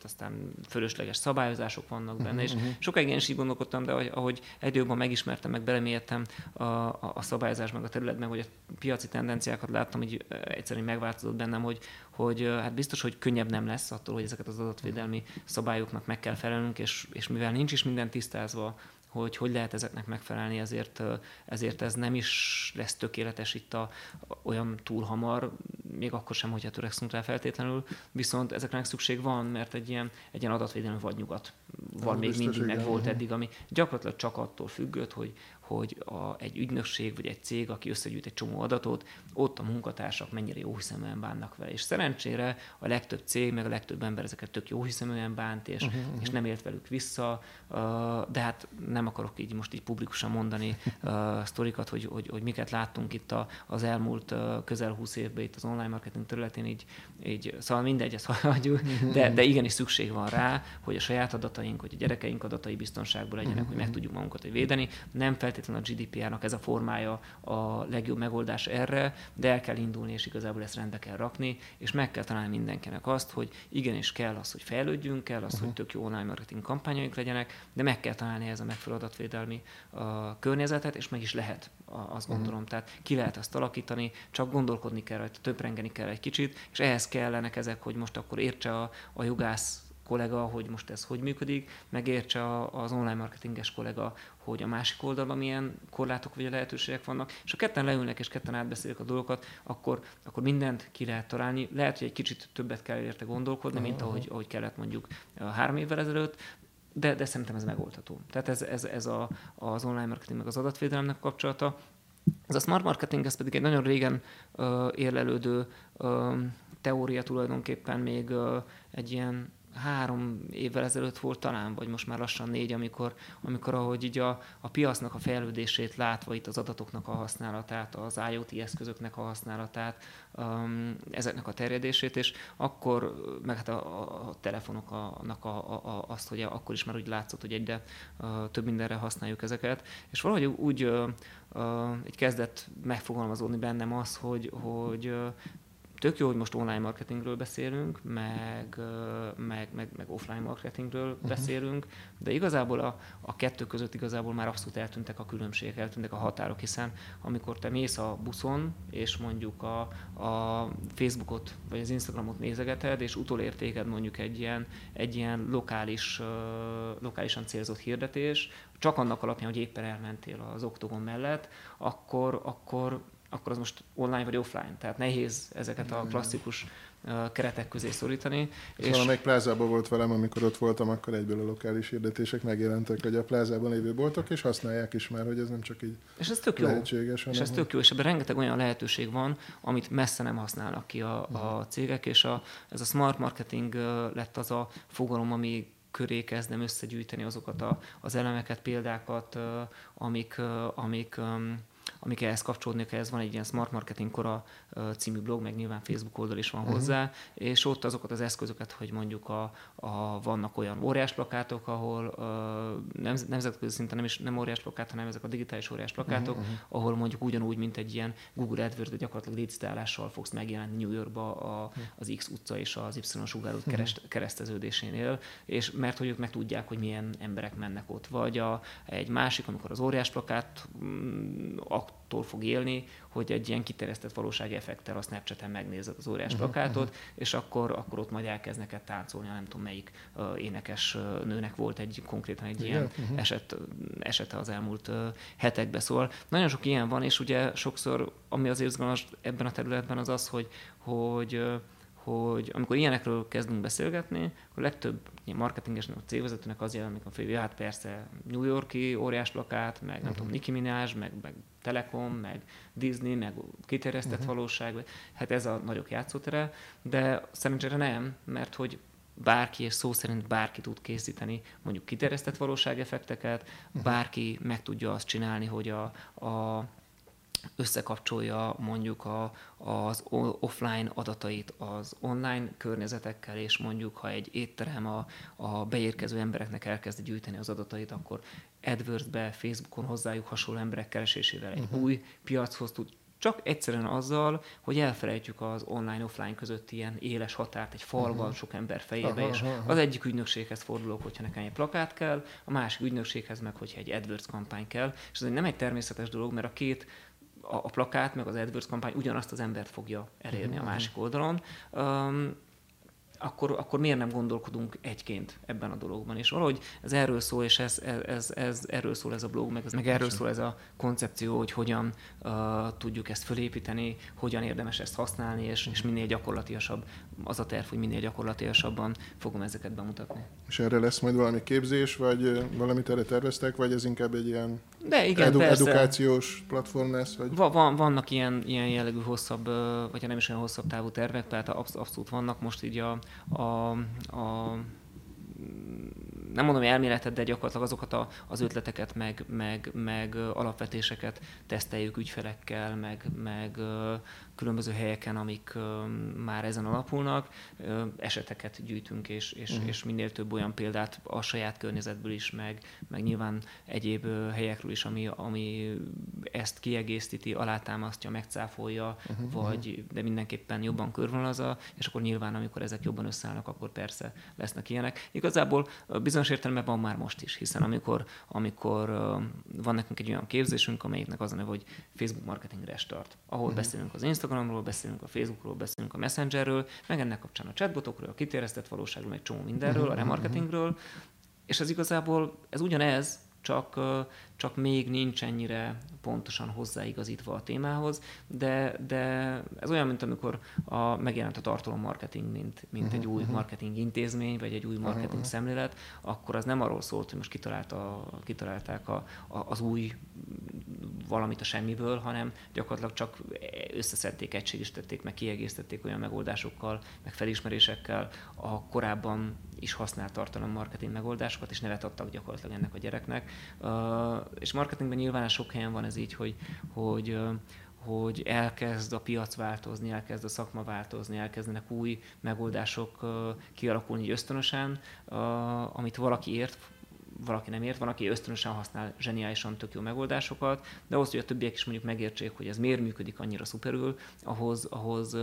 aztán fölösleges szabályozások vannak benne, uh-huh. és mhm. sokáig én is így gondolkodtam, de ahogy jobban megismertem, meg belemélyedtem a, a, a szabályozás, meg a terület, meg hogy a piaci tendenciákat láttam, hogy egyszerűen megváltozott bennem, hogy, hogy hát biztos, hogy könnyebb nem lesz attól, hogy ezeket az adatvédelmi szabályoknak meg kell felelnünk, és, és mivel nincs is minden tisztázva, hogy hogy lehet ezeknek megfelelni, ezért, ezért ez nem is lesz tökéletes itt a, olyan túl hamar, még akkor sem, hogyha törekszünk rá feltétlenül, viszont ezeknek szükség van, mert egy ilyen, egy ilyen adatvédelmi vadnyugat van még mindig, meg volt eddig, ami gyakorlatilag csak attól függött, hogy, hogy a, egy ügynökség vagy egy cég, aki összegyűjt egy csomó adatot, ott a munkatársak mennyire jó hiszeműen bánnak vele. És szerencsére a legtöbb cég, meg a legtöbb ember ezeket tök jó hiszeműen bánt, és, uh-huh, uh-huh. és nem élt velük vissza, de hát nem akarok így most így publikusan mondani uh, sztorikat, hogy, hogy, hogy miket láttunk itt a, az elmúlt uh, közel 20 évben itt az online marketing területén, így, így szóval mindegy, ezt hagyjuk, de, de igenis szükség van rá, hogy a saját adataink, hogy a gyerekeink adatai biztonságban legyenek, hogy meg tudjuk magunkat védeni. Nem feltétlenül a GDPR-nak ez a formája a legjobb megoldás erre, de el kell indulni, és igazából ezt rendbe kell rakni, és meg kell találni mindenkinek azt, hogy igenis kell az, hogy fejlődjünk, kell az, uh-huh. hogy tök jó online marketing kampányaink legyenek, de meg kell találni ez a megfelelő adatvédelmi uh, környezetet, és meg is lehet, azt gondolom. Uh-huh. Tehát ki lehet azt alakítani, csak gondolkodni kell rajta, töprengeni kell egy kicsit, és ehhez kellenek ezek, hogy most akkor értse a, a jogász kollega, hogy most ez hogy működik, megértse az online marketinges kollega, hogy a másik oldalon milyen korlátok vagy lehetőségek vannak, és ha ketten leülnek és ketten átbeszélik a dolgokat, akkor, akkor mindent ki lehet találni. Lehet, hogy egy kicsit többet kell érte gondolkodni, mint ahogy, ahogy kellett mondjuk három évvel ezelőtt, de, de szerintem ez megoldható. Tehát ez, ez, ez a, az online marketing meg az adatvédelemnek kapcsolata. Ez a smart marketing, ez pedig egy nagyon régen uh, érlelődő uh, teória tulajdonképpen még uh, egy ilyen három évvel ezelőtt volt talán, vagy most már lassan négy, amikor, amikor ahogy így a, a piacnak a fejlődését látva, itt az adatoknak a használatát, az IoT eszközöknek a használatát, um, ezeknek a terjedését, és akkor, meg hát a, a telefonoknak a, a, a, azt, hogy akkor is már úgy látszott, hogy egyre uh, több mindenre használjuk ezeket, és valahogy úgy uh, uh, egy kezdett megfogalmazódni bennem az, hogy, hogy uh, tök jó, hogy most online marketingről beszélünk, meg, meg, meg, meg offline marketingről uh-huh. beszélünk, de igazából a, a kettő között igazából már abszolút eltűntek a különbségek, eltűntek a határok, hiszen amikor te mész a buszon, és mondjuk a, a Facebookot vagy az Instagramot nézegeted, és utolértéked mondjuk egy ilyen, egy ilyen lokális, lokálisan célzott hirdetés, csak annak alapján, hogy éppen elmentél az oktogon mellett, akkor, akkor akkor az most online vagy offline. Tehát nehéz ezeket a klasszikus keretek közé szorítani. És valamelyik plázában volt velem, amikor ott voltam, akkor egyből a lokális hirdetések megjelentek, hogy a plázában lévő boltok, és használják is már, hogy ez nem csak így és ez tök jó. lehetséges. És ez tök jó, és ebben rengeteg olyan lehetőség van, amit messze nem használnak ki a, a mhm. cégek, és a, ez a smart marketing lett az a fogalom, ami köré kezdem összegyűjteni azokat a, az elemeket, példákat, amik, amik amik ehhez kapcsolódnak, ehhez van egy ilyen Smart Marketing Kora című blog, meg nyilván Facebook oldal is van uh-huh. hozzá, és ott azokat az eszközöket, hogy mondjuk a, a vannak olyan óriás plakátok, ahol uh, nem, nemzetközi szinten nem is nem óriás plakát, hanem ezek a digitális óriás plakátok, uh-huh. ahol mondjuk ugyanúgy, mint egy ilyen Google AdWords, gyakorlatilag licitállással fogsz megjelenni New Yorkba a, az X utca és az Y sugárút kerest, kereszteződésénél, és mert hogy ők meg tudják, hogy milyen emberek mennek ott. Vagy a, egy másik, amikor az óriás plakát mm, attól fog élni, hogy egy ilyen kiterjesztett valósági effektel a Snapchat-en megnézed az óriás uh-huh, plakátot, uh-huh. és akkor, akkor ott majd elkezd neked táncolni, nem tudom melyik uh, énekes uh, nőnek volt egy konkrétan egy ilyen uh-huh. eset, esete az elmúlt uh, hetekben. Szóval nagyon sok ilyen van, és ugye sokszor, ami az izgalmas ebben a területben az az, hogy, hogy uh, hogy amikor ilyenekről kezdünk beszélgetni, akkor legtöbb marketingesnek, a cégvezetőnek az jelenik a fél, hát persze New Yorki óriás plakát, meg nem uh-huh. tudom, Nicki Minaj, meg, meg Telekom, meg Disney, meg kiterjesztett uh-huh. valóság, hát ez a nagyok játszótere, de szerencsére nem, mert hogy bárki, és szó szerint bárki tud készíteni mondjuk kiterjesztett valóságeffekteket, uh-huh. bárki meg tudja azt csinálni, hogy a, a összekapcsolja mondjuk a, az offline adatait az online környezetekkel, és mondjuk ha egy étterem a, a beérkező embereknek elkezd gyűjteni az adatait, akkor AdWords-be, Facebookon hozzájuk hasonló emberek keresésével egy uh-huh. új piachoz tud csak egyszerűen azzal, hogy elfelejtjük az online-offline között ilyen éles határt egy falban, uh-huh. sok ember fejébe, uh-huh, és az egyik ügynökséghez fordulok, hogyha nekem egy plakát kell, a másik ügynökséghez meg, hogyha egy AdWords kampány kell, és ez nem egy természetes dolog, mert a két a, a plakát, meg az AdWords kampány ugyanazt az embert fogja elérni uh-huh. a másik oldalon. Um, akkor, akkor miért nem gondolkodunk egyként ebben a dologban? És valahogy ez erről szól, és ez, ez, ez, erről szól ez a blog, meg, meg erről szól ez a koncepció, hogy hogyan uh, tudjuk ezt fölépíteni, hogyan érdemes ezt használni, és, és minél gyakorlatiasabb az a terv, hogy minél gyakorlatiasabban fogom ezeket bemutatni. És erre lesz majd valami képzés, vagy valamit erre terveztek, vagy ez inkább egy ilyen De igen, edu- edukációs platform lesz? Vagy? Va- van, vannak ilyen, ilyen jellegű hosszabb, vagy nem is olyan hosszabb távú tervek, tehát abszolút vannak most így a, a, a nem mondom elméletet, de gyakorlatilag azokat a, az ötleteket, meg, meg, meg alapvetéseket teszteljük ügyfelekkel, meg, meg különböző helyeken, amik már ezen alapulnak, eseteket gyűjtünk, és, és, uh-huh. és minél több olyan példát a saját környezetből is, meg, meg nyilván egyéb helyekről is, ami, ami ezt kiegészíti, alátámasztja, megcáfolja, uh-huh. vagy de mindenképpen jobban körvonalazza, és akkor nyilván, amikor ezek jobban összeállnak, akkor persze lesznek ilyenek. Igazából bizonyos értelemben van már most is, hiszen amikor, amikor van nekünk egy olyan képzésünk, amelyiknek az a neve, hogy Facebook Marketing Restart, ahol uh-huh. beszélünk az Instagramról, beszélünk a Facebookról, beszélünk a Messengerről, meg ennek kapcsán a chatbotokról, a kiterjesztett valóságról, egy csomó mindenről, a remarketingről, és ez igazából, ez ugyanez, csak, csak még nincs ennyire pontosan hozzáigazítva a témához, de, de ez olyan, mint amikor a, megjelent a tartalommarketing, mint, mint uh-huh, egy új uh-huh. marketing intézmény, vagy egy új marketing uh-huh. szemlélet, akkor az nem arról szólt, hogy most kitalálta, kitalálták a, a, az új valamit a semmiből, hanem gyakorlatilag csak összeszedték, egységesítették, meg kiegészítették olyan megoldásokkal, meg felismerésekkel a korábban is használt tartalommarketing megoldásokat, és nevet adtak gyakorlatilag ennek a gyereknek. És marketingben nyilván sok helyen van ez így, hogy, hogy hogy elkezd a piac változni, elkezd a szakma változni, elkezdenek új megoldások kialakulni ösztönösen, amit valaki ért, valaki nem ért, van, aki ösztönösen használ zseniálisan tök jó megoldásokat, de ahhoz, hogy a többiek is mondjuk megértsék, hogy ez miért működik annyira szuperül, ahhoz, ahhoz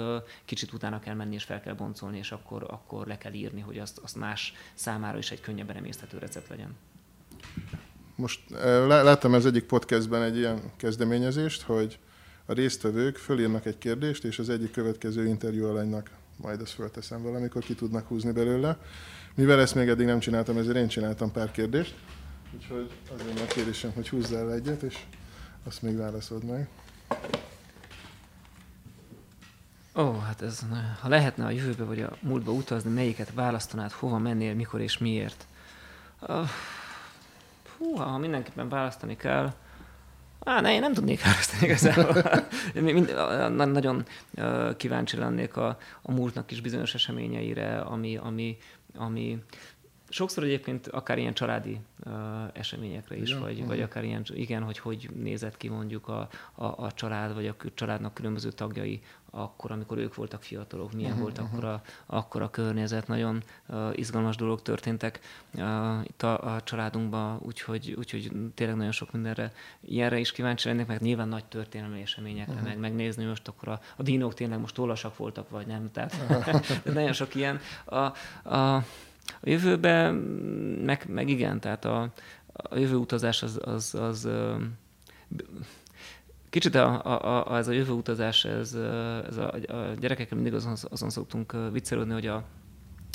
kicsit utána kell menni és fel kell boncolni, és akkor, akkor le kell írni, hogy azt, azt más számára is egy könnyebben emészthető recept legyen. Most láttam az egyik podcastben egy ilyen kezdeményezést, hogy a résztvevők fölírnak egy kérdést, és az egyik következő interjú alanynak majd ezt fölteszem valamikor, ki tudnak húzni belőle. Mivel ezt még eddig nem csináltam, ezért én csináltam pár kérdést. Úgyhogy azért a kérdésem, hogy húzzál egyet, és azt még válaszold meg. Ó, hát ez, ha lehetne a jövőbe vagy a múltba utazni, melyiket választanád, hova mennél, mikor és miért? Uh, hú, ha mindenképpen választani kell, Á, ne, én nem tudnék választani igazából. Mind, nagyon kíváncsi lennék a, a múltnak is bizonyos eseményeire, ami, ami, ami sokszor egyébként akár ilyen családi uh, eseményekre is, igen? vagy, uh-huh. vagy akár ilyen, igen, hogy hogy nézett ki mondjuk a, a, a család, vagy a családnak különböző tagjai akkor, amikor ők voltak fiatalok, milyen uh-huh, volt uh-huh. akkor a, akkor a környezet. Nagyon uh, izgalmas dolgok történtek uh, itt a, a családunkban, úgyhogy, úgyhogy tényleg nagyon sok mindenre ilyenre is kíváncsi lennék, meg nyilván nagy történelmi eseményekre, uh-huh. meg megnézni most akkor a, a dinók tényleg most tollasak voltak, vagy nem, tehát uh-huh. nagyon sok ilyen. A, a, a jövőben meg, meg igen, tehát a, a jövő utazás az, az, az, Kicsit a, a, a, ez a jövő utazás, ez, ez a, a gyerekekkel mindig azon, azon szoktunk viccelődni, hogy a,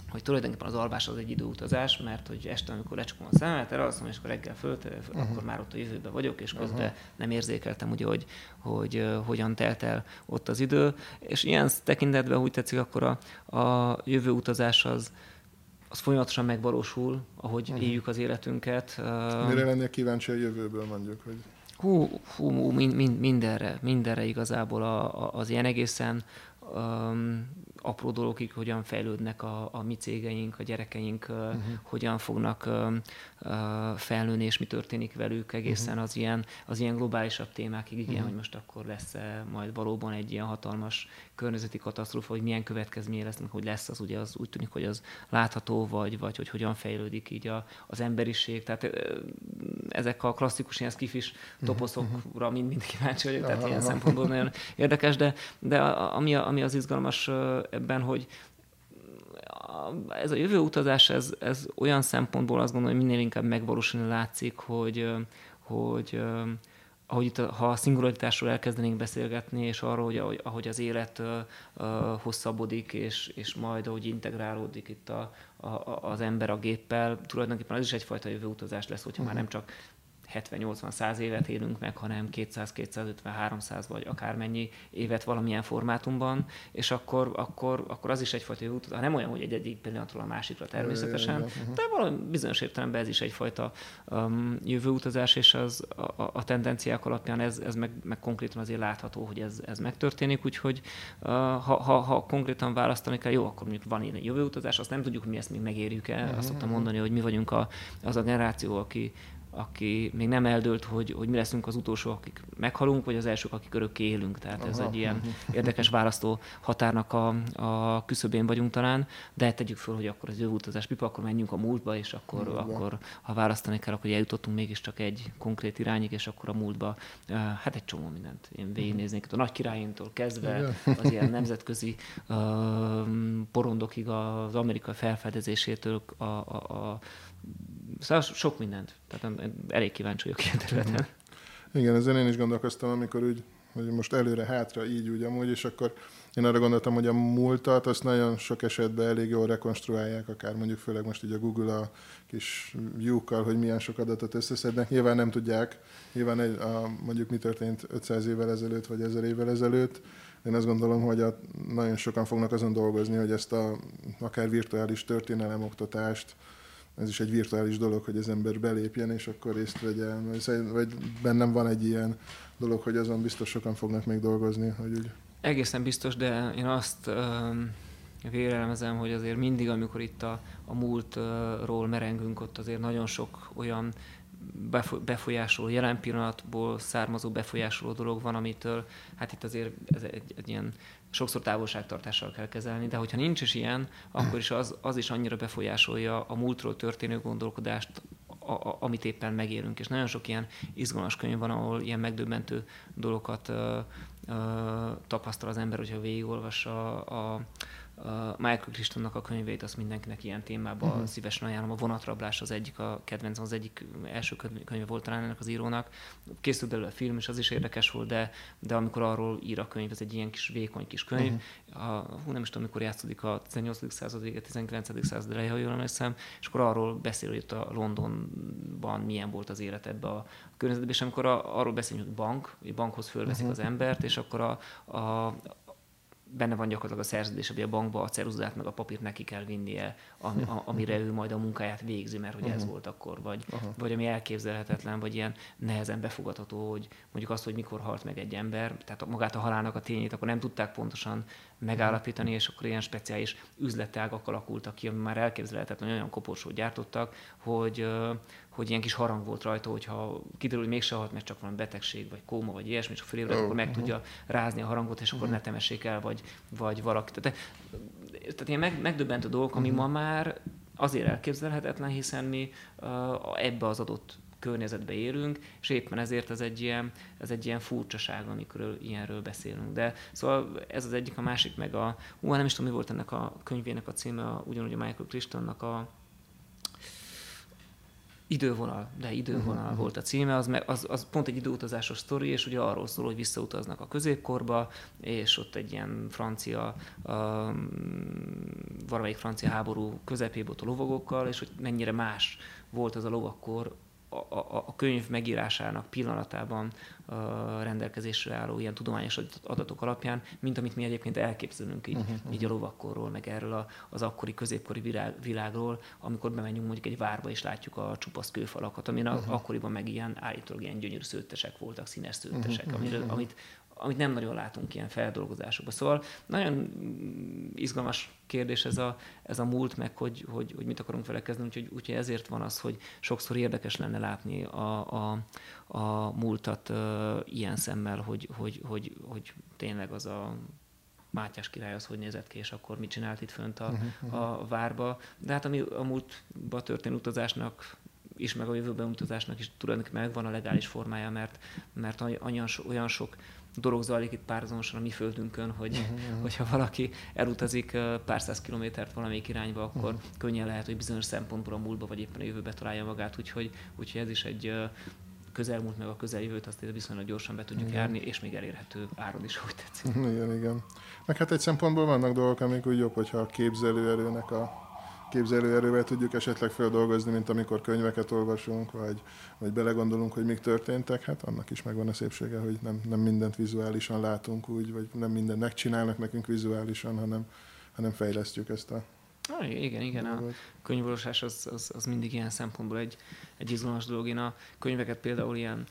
hogy tulajdonképpen az alvás az egy időutazás, mert hogy este, amikor lecsukom a azt mondom, és akkor reggel föl, uh-huh. akkor már ott a jövőben vagyok, és közben uh-huh. nem érzékeltem, ugye, hogy, hogy uh, hogyan telt el ott az idő. És ilyen tekintetben, úgy tetszik, akkor a, a jövő utazás az, az folyamatosan megvalósul, ahogy uh-huh. éljük az életünket. Mire lennél kíváncsi a jövőből mondjuk? Hogy... Hú, hú mind, mind, mindenre, mindenre igazából a, a, az ilyen egészen um, apró dolgokig, hogyan fejlődnek a, a mi cégeink, a gyerekeink, uh-huh. hogyan fognak uh, felnőni, és mi történik velük egészen uh-huh. az, ilyen, az ilyen globálisabb témákig, igen, uh-huh. hogy most akkor lesz-e majd valóban egy ilyen hatalmas környezeti katasztrófa, hogy milyen következménye lesznek, hogy lesz az, ugye az úgy tűnik, hogy az látható, vagy, vagy hogy hogyan fejlődik így a, az emberiség. Tehát ezek a klasszikus ilyen skifis toposzokra mind, mind kíváncsi vagyok, tehát ilyen szempontból nagyon érdekes, de, de ami, ami az izgalmas ebben, hogy ez a jövő utazás, ez, ez olyan szempontból azt gondolom, hogy minél inkább megvalósulni látszik, hogy, hogy ahogy itt, ha a szingularitásról elkezdenénk beszélgetni, és arról, hogy ahogy, ahogy az élet uh, hosszabbodik, és, és majd ahogy integrálódik itt a, a, az ember a géppel, tulajdonképpen az is egyfajta jövőutazás lesz, hogyha uh-huh. már nem csak 70-80-100 évet élünk meg, hanem 200-250-300 vagy akármennyi évet valamilyen formátumban, és akkor, akkor, akkor az is egyfajta út, nem olyan, hogy egy egyik pillanatról a másikra természetesen, de valami bizonyos értelemben ez is egyfajta um, jövőutazás, és az, a, a tendenciák alapján ez, ez meg, meg konkrétan azért látható, hogy ez, ez megtörténik, úgyhogy uh, ha, ha, ha konkrétan választani kell, jó, akkor mondjuk van ilyen jövőutazás, azt nem tudjuk, mi ezt még megérjük el, azt szoktam mondani, hogy mi vagyunk a, az a generáció, aki aki még nem eldőlt, hogy, hogy mi leszünk az utolsók, akik meghalunk, vagy az elsők, akik örökké élünk. Tehát Aha. ez egy ilyen érdekes választó határnak a, a küszöbén vagyunk talán, de tegyük föl, hogy akkor az utazás pipa, akkor menjünk a múltba, és akkor, múltba. akkor ha választani kell, akkor eljutottunk mégiscsak egy konkrét irányig, és akkor a múltba, hát egy csomó mindent én végignéznék. A nagy királyintól kezdve az ilyen nemzetközi uh, porondokig, az amerikai felfedezésétől a, a, a Szóval sok mindent. Tehát elég kíváncsi vagyok ilyen területen. Igen, ezen én is gondolkoztam, amikor úgy, hogy most előre-hátra így úgy amúgy, és akkor én arra gondoltam, hogy a múltat azt nagyon sok esetben elég jól rekonstruálják, akár mondjuk főleg most így a Google a kis lyukkal, hogy milyen sok adatot összeszednek. Nyilván nem tudják, nyilván egy, a, mondjuk mi történt 500 évvel ezelőtt, vagy 1000 évvel ezelőtt. Én azt gondolom, hogy a, nagyon sokan fognak azon dolgozni, hogy ezt a akár virtuális történelemoktatást, ez is egy virtuális dolog, hogy az ember belépjen, és akkor részt vegyen. Vagy bennem van egy ilyen dolog, hogy azon biztos sokan fognak még dolgozni. Hogy úgy... Egészen biztos, de én azt um, vélelemezem, hogy azért mindig, amikor itt a, a múltról merengünk, ott azért nagyon sok olyan befolyásoló, jelen pillanatból származó befolyásoló dolog van, amitől, hát itt azért ez egy, egy ilyen sokszor távolságtartással kell kezelni, de hogyha nincs is ilyen, akkor is az, az is annyira befolyásolja a múltról történő gondolkodást, a, a, amit éppen megélünk. És nagyon sok ilyen izgalmas könyv van, ahol ilyen megdöbbentő dolgokat ö, ö, tapasztal az ember, hogyha végigolvassa a, a Michael Krisztonnak a könyvét, azt mindenkinek ilyen témában uh-huh. szívesen ajánlom. A vonatrablás az egyik, a kedvenc, az egyik első könyve volt talán ennek az írónak. Készült belőle a film, és az is érdekes volt, de, de amikor arról ír a könyv, ez egy ilyen kis vékony kis könyv. Uh-huh. A, hú, nem is tudom, mikor játszódik a 18. század vége, 19. század eleje, ha jól emlékszem, és akkor arról beszél, hogy itt a Londonban milyen volt az élet ebbe a környezetben, és amikor a, arról beszélünk, hogy bank, hogy bankhoz fölveszik uh-huh. az embert, és akkor a, a benne van gyakorlatilag a szerződés, hogy a bankba a ceruzát meg a papírt neki kell vinnie, ami, a, amire ő majd a munkáját végzi, mert hogy uh-huh. ez mhm. volt akkor, vagy, uh-huh. vagy ami elképzelhetetlen, vagy ilyen nehezen befogadható, hogy mondjuk azt, hogy mikor halt meg egy ember, tehát magát a halálnak a tényét, akkor nem tudták pontosan megállapítani, és akkor ilyen speciális üzletágak alakultak ki, ami már elképzelhetetlen, olyan koporsót gyártottak, hogy, hogy ilyen kis harang volt rajta, hogyha kiderül, hogy mégse halt, mert csak van betegség, vagy kóma, vagy ilyesmi, és fölébred, oh, akkor meg uh-huh. tudja rázni a harangot, és akkor uh-huh. ne temessék el, vagy, vagy valaki. Tehát, tehát ilyen meg, megdöbbentő dolgok, ami uh-huh. ma már azért elképzelhetetlen, hiszen mi uh, ebbe az adott környezetbe élünk, és éppen ezért ez egy ilyen, ez egy ilyen furcsaság, amikor ilyenről beszélünk. De szóval ez az egyik, a másik meg a, hú, nem is tudom, mi volt ennek a könyvének a címe, a, ugyanúgy a Michael Crichtonnak a Idővonal, de idővonal uh-huh. volt a címe, az, az, az pont egy időutazásos sztori, és ugye arról szól, hogy visszautaznak a középkorba, és ott egy ilyen francia, um, valamelyik francia háború közepébe ott a lovagokkal, és hogy mennyire más volt az a lovakkor a, a, a könyv megírásának pillanatában a rendelkezésre álló ilyen tudományos adatok alapján, mint amit mi egyébként elképzelünk így, uh-huh, így a lovakkorról, meg erről a, az akkori középkori világ, világról, amikor bemegyünk mondjuk egy várba és látjuk a csupasz kőfalakat, amin uh-huh. akkoriban meg ilyen állítólag ilyen gyönyörű szőttesek voltak, színes szőttesek, uh-huh, amiről, amit amit nem nagyon látunk ilyen feldolgozásokban. Szóval nagyon izgalmas kérdés ez a, ez a múlt, meg hogy, hogy, hogy mit akarunk vele kezdeni, úgyhogy, úgyhogy ezért van az, hogy sokszor érdekes lenne látni a, a, a múltat uh, ilyen szemmel, hogy, hogy, hogy, hogy tényleg az a Mátyás király az hogy nézett ki, és akkor mit csinált itt fönt a, uh-huh. a várba. De hát ami a múltba történő utazásnak is, meg a jövőben utazásnak is tulajdonképpen megvan a legális formája, mert, mert olyan, olyan sok dolog zajlik itt párhuzamosan a mi földünkön, hogy, uh-huh, hogyha valaki elutazik pár száz kilométert valamelyik irányba, akkor uh-huh. könnyen lehet, hogy bizonyos szempontból a múltba vagy éppen a jövőbe találja magát, úgyhogy, úgyhogy ez is egy közelmúlt meg a közeljövőt azt viszonylag gyorsan be tudjuk igen. járni, és még elérhető áron is, hogy tetszik. Igen, igen. Meg hát egy szempontból vannak dolgok, amik úgy jobb, hogyha a képzelőerőnek a képzelőerővel tudjuk esetleg feldolgozni, mint amikor könyveket olvasunk, vagy, vagy belegondolunk, hogy mik történtek, hát annak is megvan a szépsége, hogy nem, nem mindent vizuálisan látunk úgy, vagy nem mindent megcsinálnak nekünk vizuálisan, hanem, hanem fejlesztjük ezt a Ah, igen, igen, a könyvolvasás az, az, az mindig ilyen szempontból egy, egy izgalmas dolog. Én a könyveket például ilyen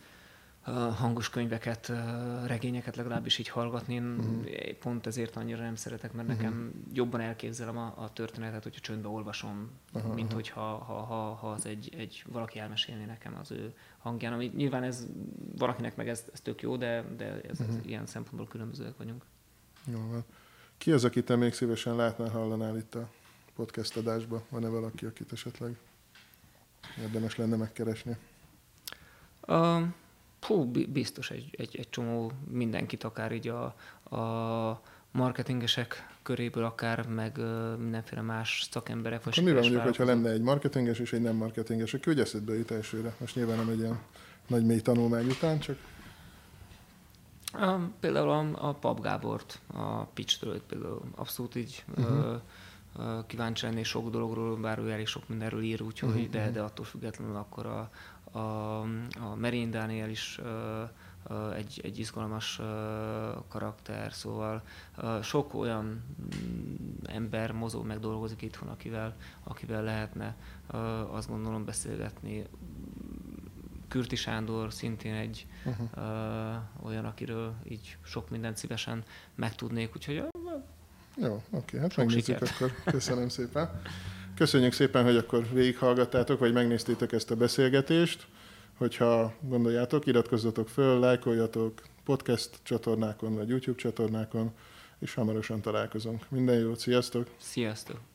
hangos könyveket, regényeket legalábbis így hallgatni. Én uh-huh. pont ezért annyira nem szeretek, mert uh-huh. nekem jobban elképzelem a, a történetet, hogyha csöndbe olvasom, uh-huh. mint hogyha ha, ha, ha az egy, egy valaki elmesélni nekem az ő hangján. Ami nyilván ez valakinek meg ez, ez tök jó, de, de ez, uh-huh. ez ilyen szempontból különbözőek vagyunk. Jó, van. Ki az, akit te még szívesen látnál, hallanál itt a podcast adásba? Van-e valaki, akit esetleg érdemes lenne megkeresni? Uh, Hú, biztos egy, egy, egy csomó mindenkit, akár így a, a marketingesek köréből, akár meg mindenféle más szakemberek. Vagy mi van mondjuk, hogyha lenne egy marketinges és egy nem marketinges, aki hogy eszedbe jut elsőre? Most nyilván nem egy ilyen nagy mély tanulmány után, csak... Uh, például a, a Pap Gábort, a pitch például abszolút így uh-huh. uh, kíváncsi lenni sok dologról, bár ő elég sok mindenről ír, úgyhogy, uh-huh. de, de attól függetlenül akkor a, a, a Merin Daniel is egy, egy izgalmas karakter, szóval sok olyan mm, ember mozog, meg dolgozik itthon, akivel, akivel lehetne azt gondolom beszélgetni. Kürti Sándor szintén egy uh-huh. uh, olyan, akiről így sok mindent szívesen megtudnék, úgyhogy jó, oké, hát megnézzük sikert. akkor. Köszönöm szépen. Köszönjük szépen, hogy akkor végighallgattátok, vagy megnéztétek ezt a beszélgetést. Hogyha gondoljátok, iratkozzatok föl, lájkoljatok podcast csatornákon, vagy YouTube csatornákon, és hamarosan találkozunk. Minden jót, sziasztok! Sziasztok!